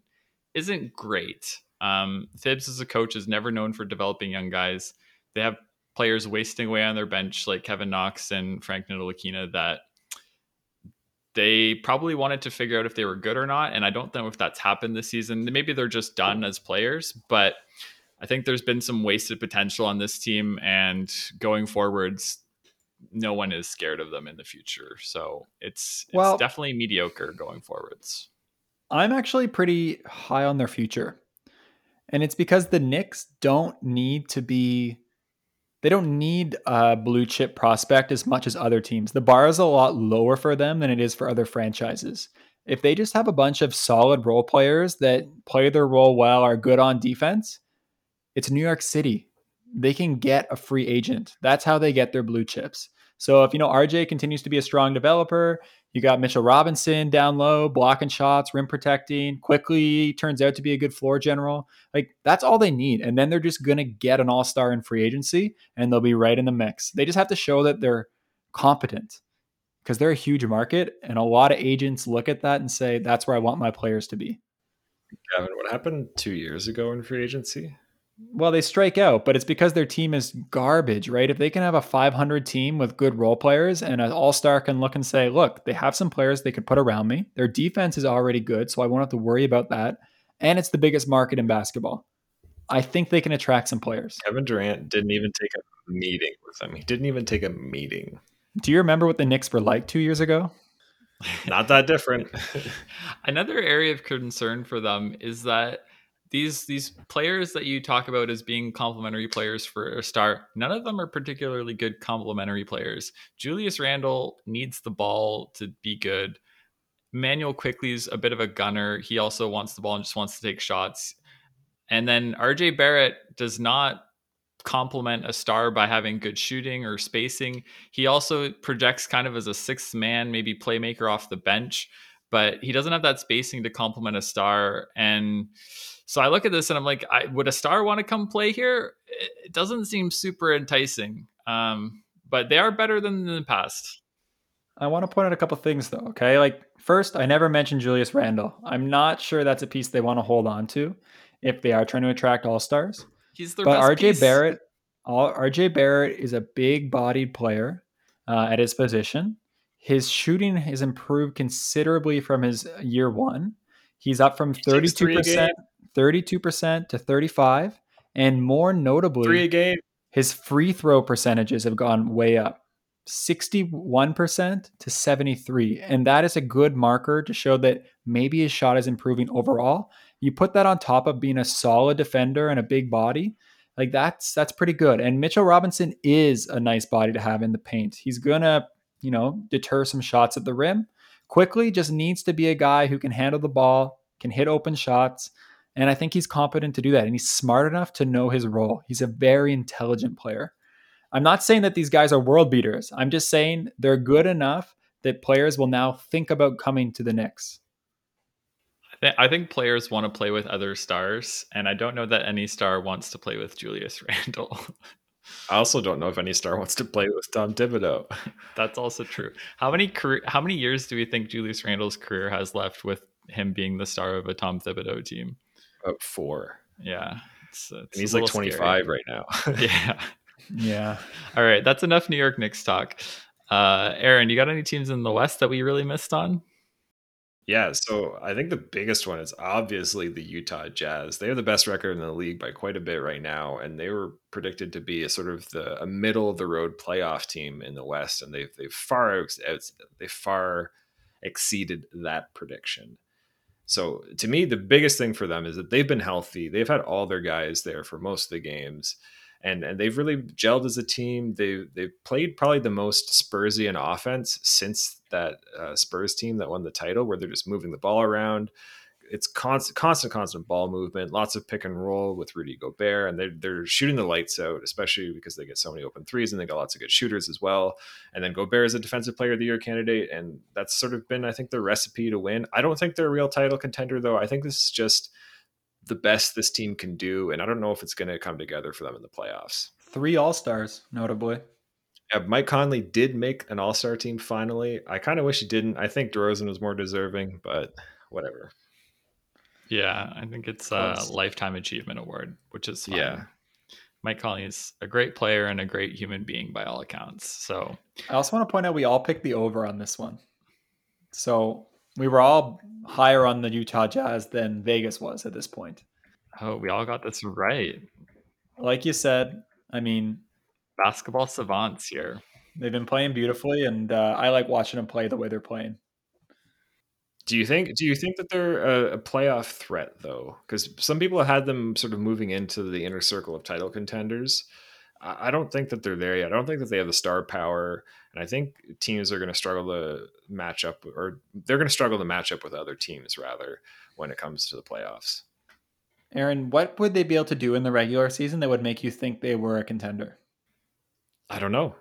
S1: isn't great. Um, Thibs as a coach is never known for developing young guys. They have players wasting away on their bench like Kevin Knox and Frank Ntilikina that they probably wanted to figure out if they were good or not. And I don't know if that's happened this season. Maybe they're just done as players, but I think there's been some wasted potential on this team. And going forwards, no one is scared of them in the future. So it's, it's well, definitely mediocre going forwards.
S2: I'm actually pretty high on their future. And it's because the Knicks don't need to be they don't need a blue chip prospect as much as other teams. The bar is a lot lower for them than it is for other franchises. If they just have a bunch of solid role players that play their role well, are good on defense, it's New York City. They can get a free agent. That's how they get their blue chips. So if you know RJ continues to be a strong developer, you got Mitchell Robinson down low, blocking shots, rim protecting, Quickley turns out to be a good floor general. Like that's all they need. And then they're just going to get an all star in free agency and they'll be right in the mix. They just have to show that they're competent because they're a huge market. And a lot of agents look at that and say, that's where I want my players to be.
S3: Gavin, what happened two years ago in free agency?
S2: Well, they strike out, but it's because their team is garbage, right? If they can have a 500 team with good role players and an all star can look and say, look, they have some players they could put around me. Their defense is already good, so I won't have to worry about that. And it's the biggest market in basketball. I think they can attract some players.
S3: Kevin Durant didn't even take a meeting with them. He didn't even take a meeting.
S2: Do you remember what the Knicks were like two years ago?
S3: Not that different. [LAUGHS]
S1: Another area of concern for them is that these these players that you talk about as being complementary players for a star, none of them are particularly good complementary players. Julius Randle needs the ball to be good. Manuel Quickley's a bit of a gunner. He also wants the ball and just wants to take shots. And then RJ Barrett does not complement a star by having good shooting or spacing. He also projects kind of as a sixth man, maybe playmaker off the bench but he doesn't have that spacing to complement a star. And so I look at this and I'm like, I, would a star want to come play here? It doesn't seem super enticing, um, but they are better than in the past.
S2: I want to point out a couple things though. Okay, like first, I never mentioned Julius Randle. I'm not sure that's a piece they want to hold on to if they are trying to attract all stars.
S1: He's the
S2: but RJ
S1: piece.
S2: Barrett, RJ Barrett is a big-bodied player uh, at his position. His shooting has improved considerably from his year one. He's up from thirty-two percent, thirty-two percent to thirty-five, and more notably,
S3: three a game.
S2: His free throw percentages have gone way up. 61% to 73 and that is a good marker to show that maybe his shot is improving overall you put that on top of being a solid defender and a big body like that's that's pretty good and mitchell robinson is a nice body to have in the paint he's gonna you know deter some shots at the rim Quickley just needs to be a guy who can handle the ball can hit open shots and i think he's competent to do that and he's smart enough to know his role he's a very intelligent player I'm not saying that these guys are world beaters. I'm just saying they're good enough that players will now think about coming to the Knicks.
S1: I think players want to play with other stars, and I don't know that any star wants to play with Julius [LAUGHS] Randle.
S3: I also don't know if any star wants to play with Tom Thibodeau. [LAUGHS]
S1: That's also true. How many career, how many years do we think Julius Randle's career has left with him being the star of a Tom Thibodeau team?
S3: About four.
S1: Yeah, it's, it's
S3: he's like 25 scary. right now. [LAUGHS]
S1: yeah,
S2: yeah.
S1: All right, that's enough New York Knicks talk. Uh, Aaron, you got any teams in the West that we really missed on?
S3: Yeah, so I think the biggest one is obviously the Utah Jazz. They have the best record in the league by quite a bit right now, and they were predicted to be a sort of the a middle of the road playoff team in the West, and they've they've far they far exceeded that prediction. So to me, the biggest thing for them is that they've been healthy. They've had all their guys there for most of the games and and they've really gelled as a team. They they've played probably the most Spursian offense since that uh, Spurs team that won the title, where they're just moving the ball around. It's constant, constant, constant ball movement. Lots of pick and roll with Rudy Gobert, and they're they're shooting the lights out, especially because they get so many open threes, and they got lots of good shooters as well. And then Gobert is a defensive player of the year candidate, and that's sort of been, I think, the recipe to win. I don't think they're a real title contender, though. I think this is just the best this team can do, and I don't know if it's going to come together for them in the playoffs.
S2: Three All Stars, notably.
S3: Yeah, Mike Conley did make an All Star team finally. I kind of wish he didn't. I think DeRozan was more deserving, but whatever.
S1: Yeah, I think it's a lifetime achievement award, which is
S3: yeah.
S1: Mike Conley is a great player and a great human being by all accounts. So
S2: I also want to point out we all picked the over on this one. So we were all higher on the Utah Jazz than Vegas was at this point.
S1: Oh, we all got this right.
S2: Like you said, I mean,
S1: basketball savants here.
S2: They've been playing beautifully, and uh, I like watching them play the way they're playing.
S3: Do you think? Do you think that they're a, a playoff threat though? Because some people have had them sort of moving into the inner circle of title contenders. I don't think that they're there yet. I don't think that they have the star power, and I think teams are going to struggle to match up, or they're going to struggle to match up with other teams rather when it comes to the playoffs.
S2: Aaron, what would they be able to do in the regular season that would make you think they were a contender?
S3: I don't know.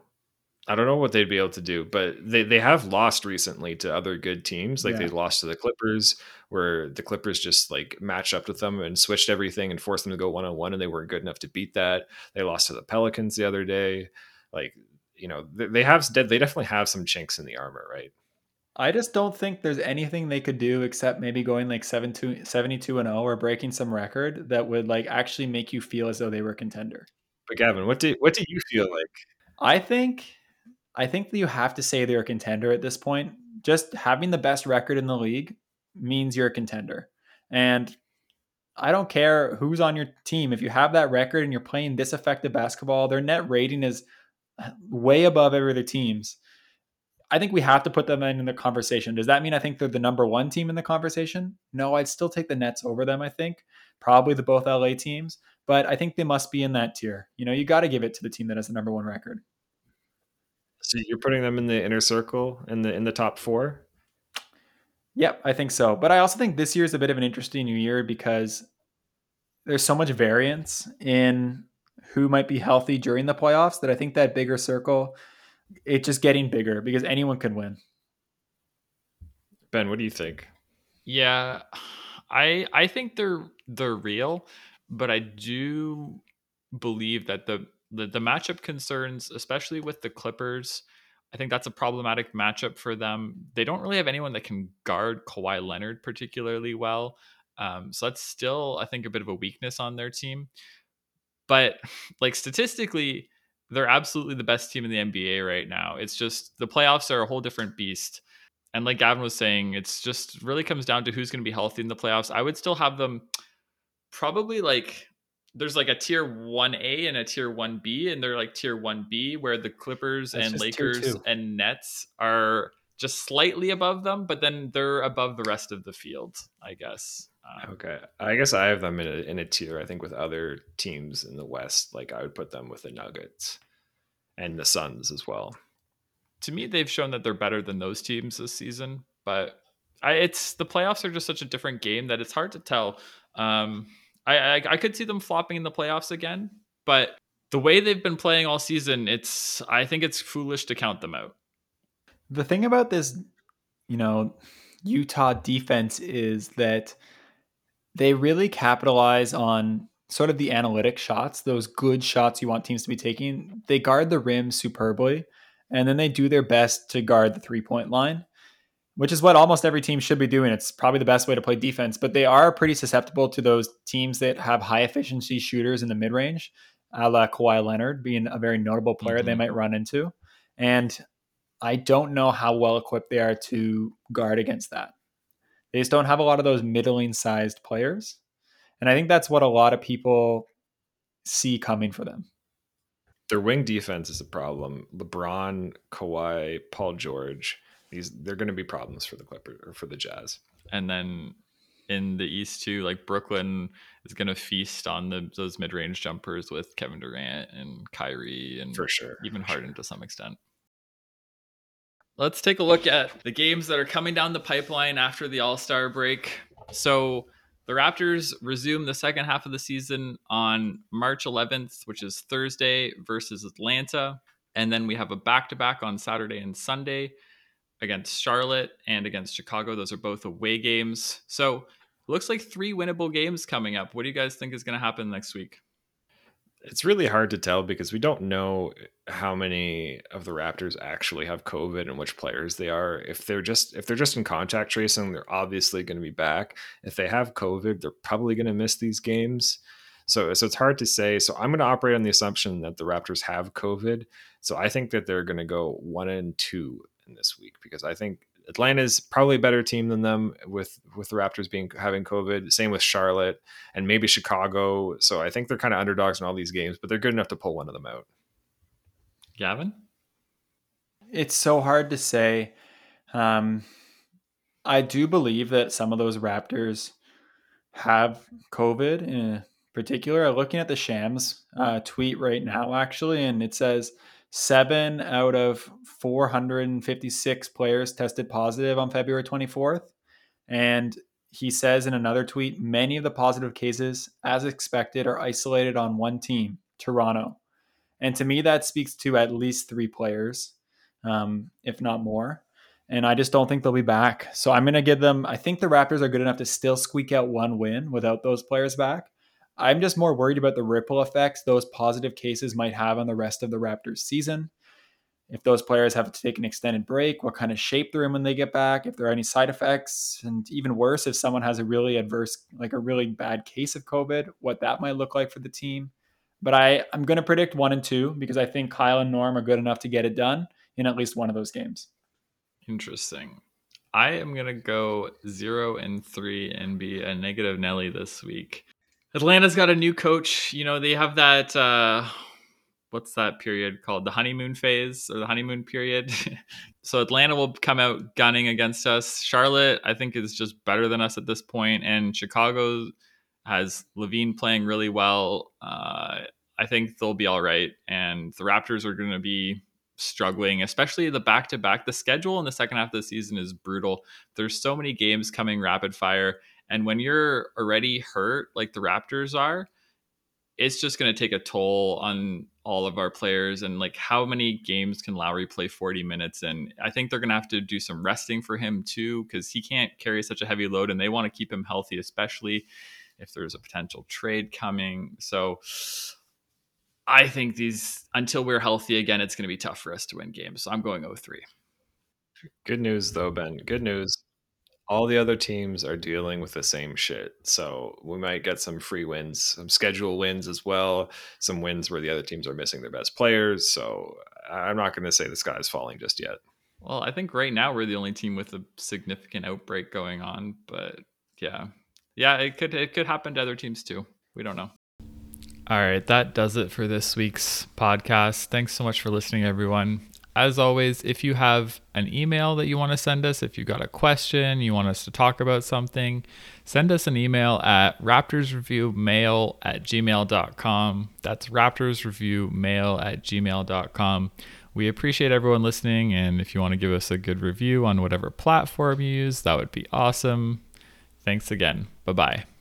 S3: I don't know what they'd be able to do, but they, they have lost recently to other good teams. Like yeah. they lost to the Clippers, where the Clippers just like matched up with them and switched everything and forced them to go one on one, and they weren't good enough to beat that. They lost to the Pelicans the other day. Like you know, they, they have they definitely have some chinks in the armor, right?
S2: I just don't think there's anything they could do except maybe going like 72 and 0 or breaking some record that would like actually make you feel as though they were a contender.
S3: But Gavin, what do what do you feel like?
S2: I think I think that you have to say they're a contender at this point. Just having the best record in the league means you're a contender. And I don't care who's on your team. If you have that record and you're playing this effective basketball, their net rating is uh, way above every other team's. I think we have to put them in, in the conversation. Does that mean I think they're the number one team in the conversation? No, I'd still take the Nets over them, I think. Probably the both LA teams, but I think they must be in that tier. You know, you got to give it to the team that has the number one record.
S3: So you're putting them in the inner circle in the in the top four.
S2: Yep, I think so. But I also think this year is a bit of an interesting new year because there's so much variance in who might be healthy during the playoffs that I think that bigger circle it's just getting bigger because anyone can win.
S3: Ben, what do you think?
S1: Yeah, I I think they're they're real, but I do believe that the the, the matchup concerns, especially with the Clippers, I think that's a problematic matchup for them. They don't really have anyone that can guard Kawhi Leonard particularly well. Um, so that's still, I think, a bit of a weakness on their team. But [LAUGHS] like statistically, they're absolutely the best team in the NBA right now. It's just the playoffs are a whole different beast. And like Gavin was saying, it's just really comes down to who's going to be healthy in the playoffs. I would still have them probably like there's like a tier 1A and a tier 1B and they're like tier 1B where the Clippers That's and Lakers and Nets are just slightly above them, but then they're above the rest of the field, I guess.
S3: Um, okay. I guess I have them in a, in a tier, I think, with other teams in the West. Like I would put them with the Nuggets and the Suns as well.
S1: To me, they've shown that they're better than those teams this season, but I, it's the playoffs are just such a different game that it's hard to tell. Um, I, I I could see them flopping in the playoffs again, but the way they've been playing all season, it's I think it's foolish to count them out.
S2: The thing about this, you know, Utah defense is that they really capitalize on sort of the analytic shots, those good shots you want teams to be taking. They guard the rim superbly, and then they do their best to guard the three point line which is what almost every team should be doing. It's probably the best way to play defense, but they are pretty susceptible to those teams that have high efficiency shooters in the mid range, a la Kawhi Leonard being a very notable player mm-hmm. they might run into. And I don't know how well equipped they are to guard against that. They just don't have a lot of those middling sized players. And I think that's what a lot of people see coming for them.
S3: Their wing defense is a problem. LeBron, Kawhi, Paul George these they're going to be problems for the Clippers or for the Jazz.
S1: And then in the East too, like Brooklyn is going to feast on the, those mid-range jumpers with Kevin Durant and Kyrie and
S3: for sure,
S1: even
S3: for
S1: Harden
S3: sure.
S1: to some extent. Let's take a look at the games that are coming down the pipeline after the All Star break. So the Raptors resume the second half of the season on March 11th, which is Thursday versus Atlanta. And then we have a back to back on Saturday and Sunday against Charlotte and against Chicago. Those are both away games. So looks like three winnable games coming up. What do you guys think is going to happen next week?
S3: It's really hard to tell because we don't know how many of the Raptors actually have COVID and which players they are. If they're just if they're just in contact tracing, they're obviously going to be back. If they have COVID, they're probably going to miss these games. So, so it's hard to say. So I'm going to operate on the assumption that the Raptors have COVID. So I think that they're going to go one and two in this week because I think Atlanta's probably a better team than them with with the Raptors being having COVID. Same with Charlotte and maybe Chicago. So I think they're kind of underdogs in all these games, but they're good enough to pull one of them out.
S1: Gavin,
S2: it's so hard to say. Um, I do believe that some of those Raptors have COVID in particular. I'm looking at the Shams uh, tweet right now, actually, and it says seven out of 456 players tested positive on February 24th. And he says in another tweet many of the positive cases, as expected, are isolated on one team, Toronto. And to me, that speaks to at least three players, um, if not more. And I just don't think they'll be back. So I'm going to give them, I think the Raptors are good enough to still squeak out one win without those players back. I'm just more worried about the ripple effects those positive cases might have on the rest of the Raptors season. If those players have to take an extended break, what kind of shape they're in when they get back, if there are any side effects, and even worse, if someone has a really adverse, like a really bad case of COVID, what that might look like for the team. But I, I'm going to predict one and two because I think Kyle and Norm are good enough to get it done in at least one of those games.
S1: Interesting. I am going to go zero and three and be a negative Nelly this week. Atlanta's got a new coach. You know, they have that uh what's that period called? The honeymoon phase or the honeymoon period. [LAUGHS] so Atlanta will come out gunning against us. Charlotte, I think, is just better than us at this point, and Chicago has LaVine playing really well. Uh, I think they'll be all right, and the Raptors are going to be struggling, especially the back to back. The schedule in the second half of the season is brutal. There's so many games coming rapid fire, and when you're already hurt, like the Raptors are, it's just going to take a toll on all of our players. And like, how many games can Lowry play 40 minutes? And I think they're going to have to do some resting for him too, because he can't carry such a heavy load and they want to keep him healthy, especially if there's a potential trade coming. So I think these, until we're healthy again, it's going to be tough for us to win games. So I'm going 0 3.
S3: Good news, though, Ben. Good news all the other teams are dealing with the same shit. So we might get some free wins, some schedule wins as well, some wins where the other teams are missing their best players. So I'm not going to say the sky is falling just yet.
S1: Well, I think right now we're the only team with a significant outbreak going on, but yeah. Yeah, it could it could happen to other teams too. We don't know. All right, that does it for this week's podcast. Thanks so much for listening everyone as always, if you have an email that you want to send us, if you got a question, you want us to talk about something, send us an email at raptorsreviewmail at gmail.com. That's raptorsreviewmail at gmail.com. We appreciate everyone listening, and if you want to give us a good review on whatever platform you use, that would be awesome. Thanks again. Bye bye.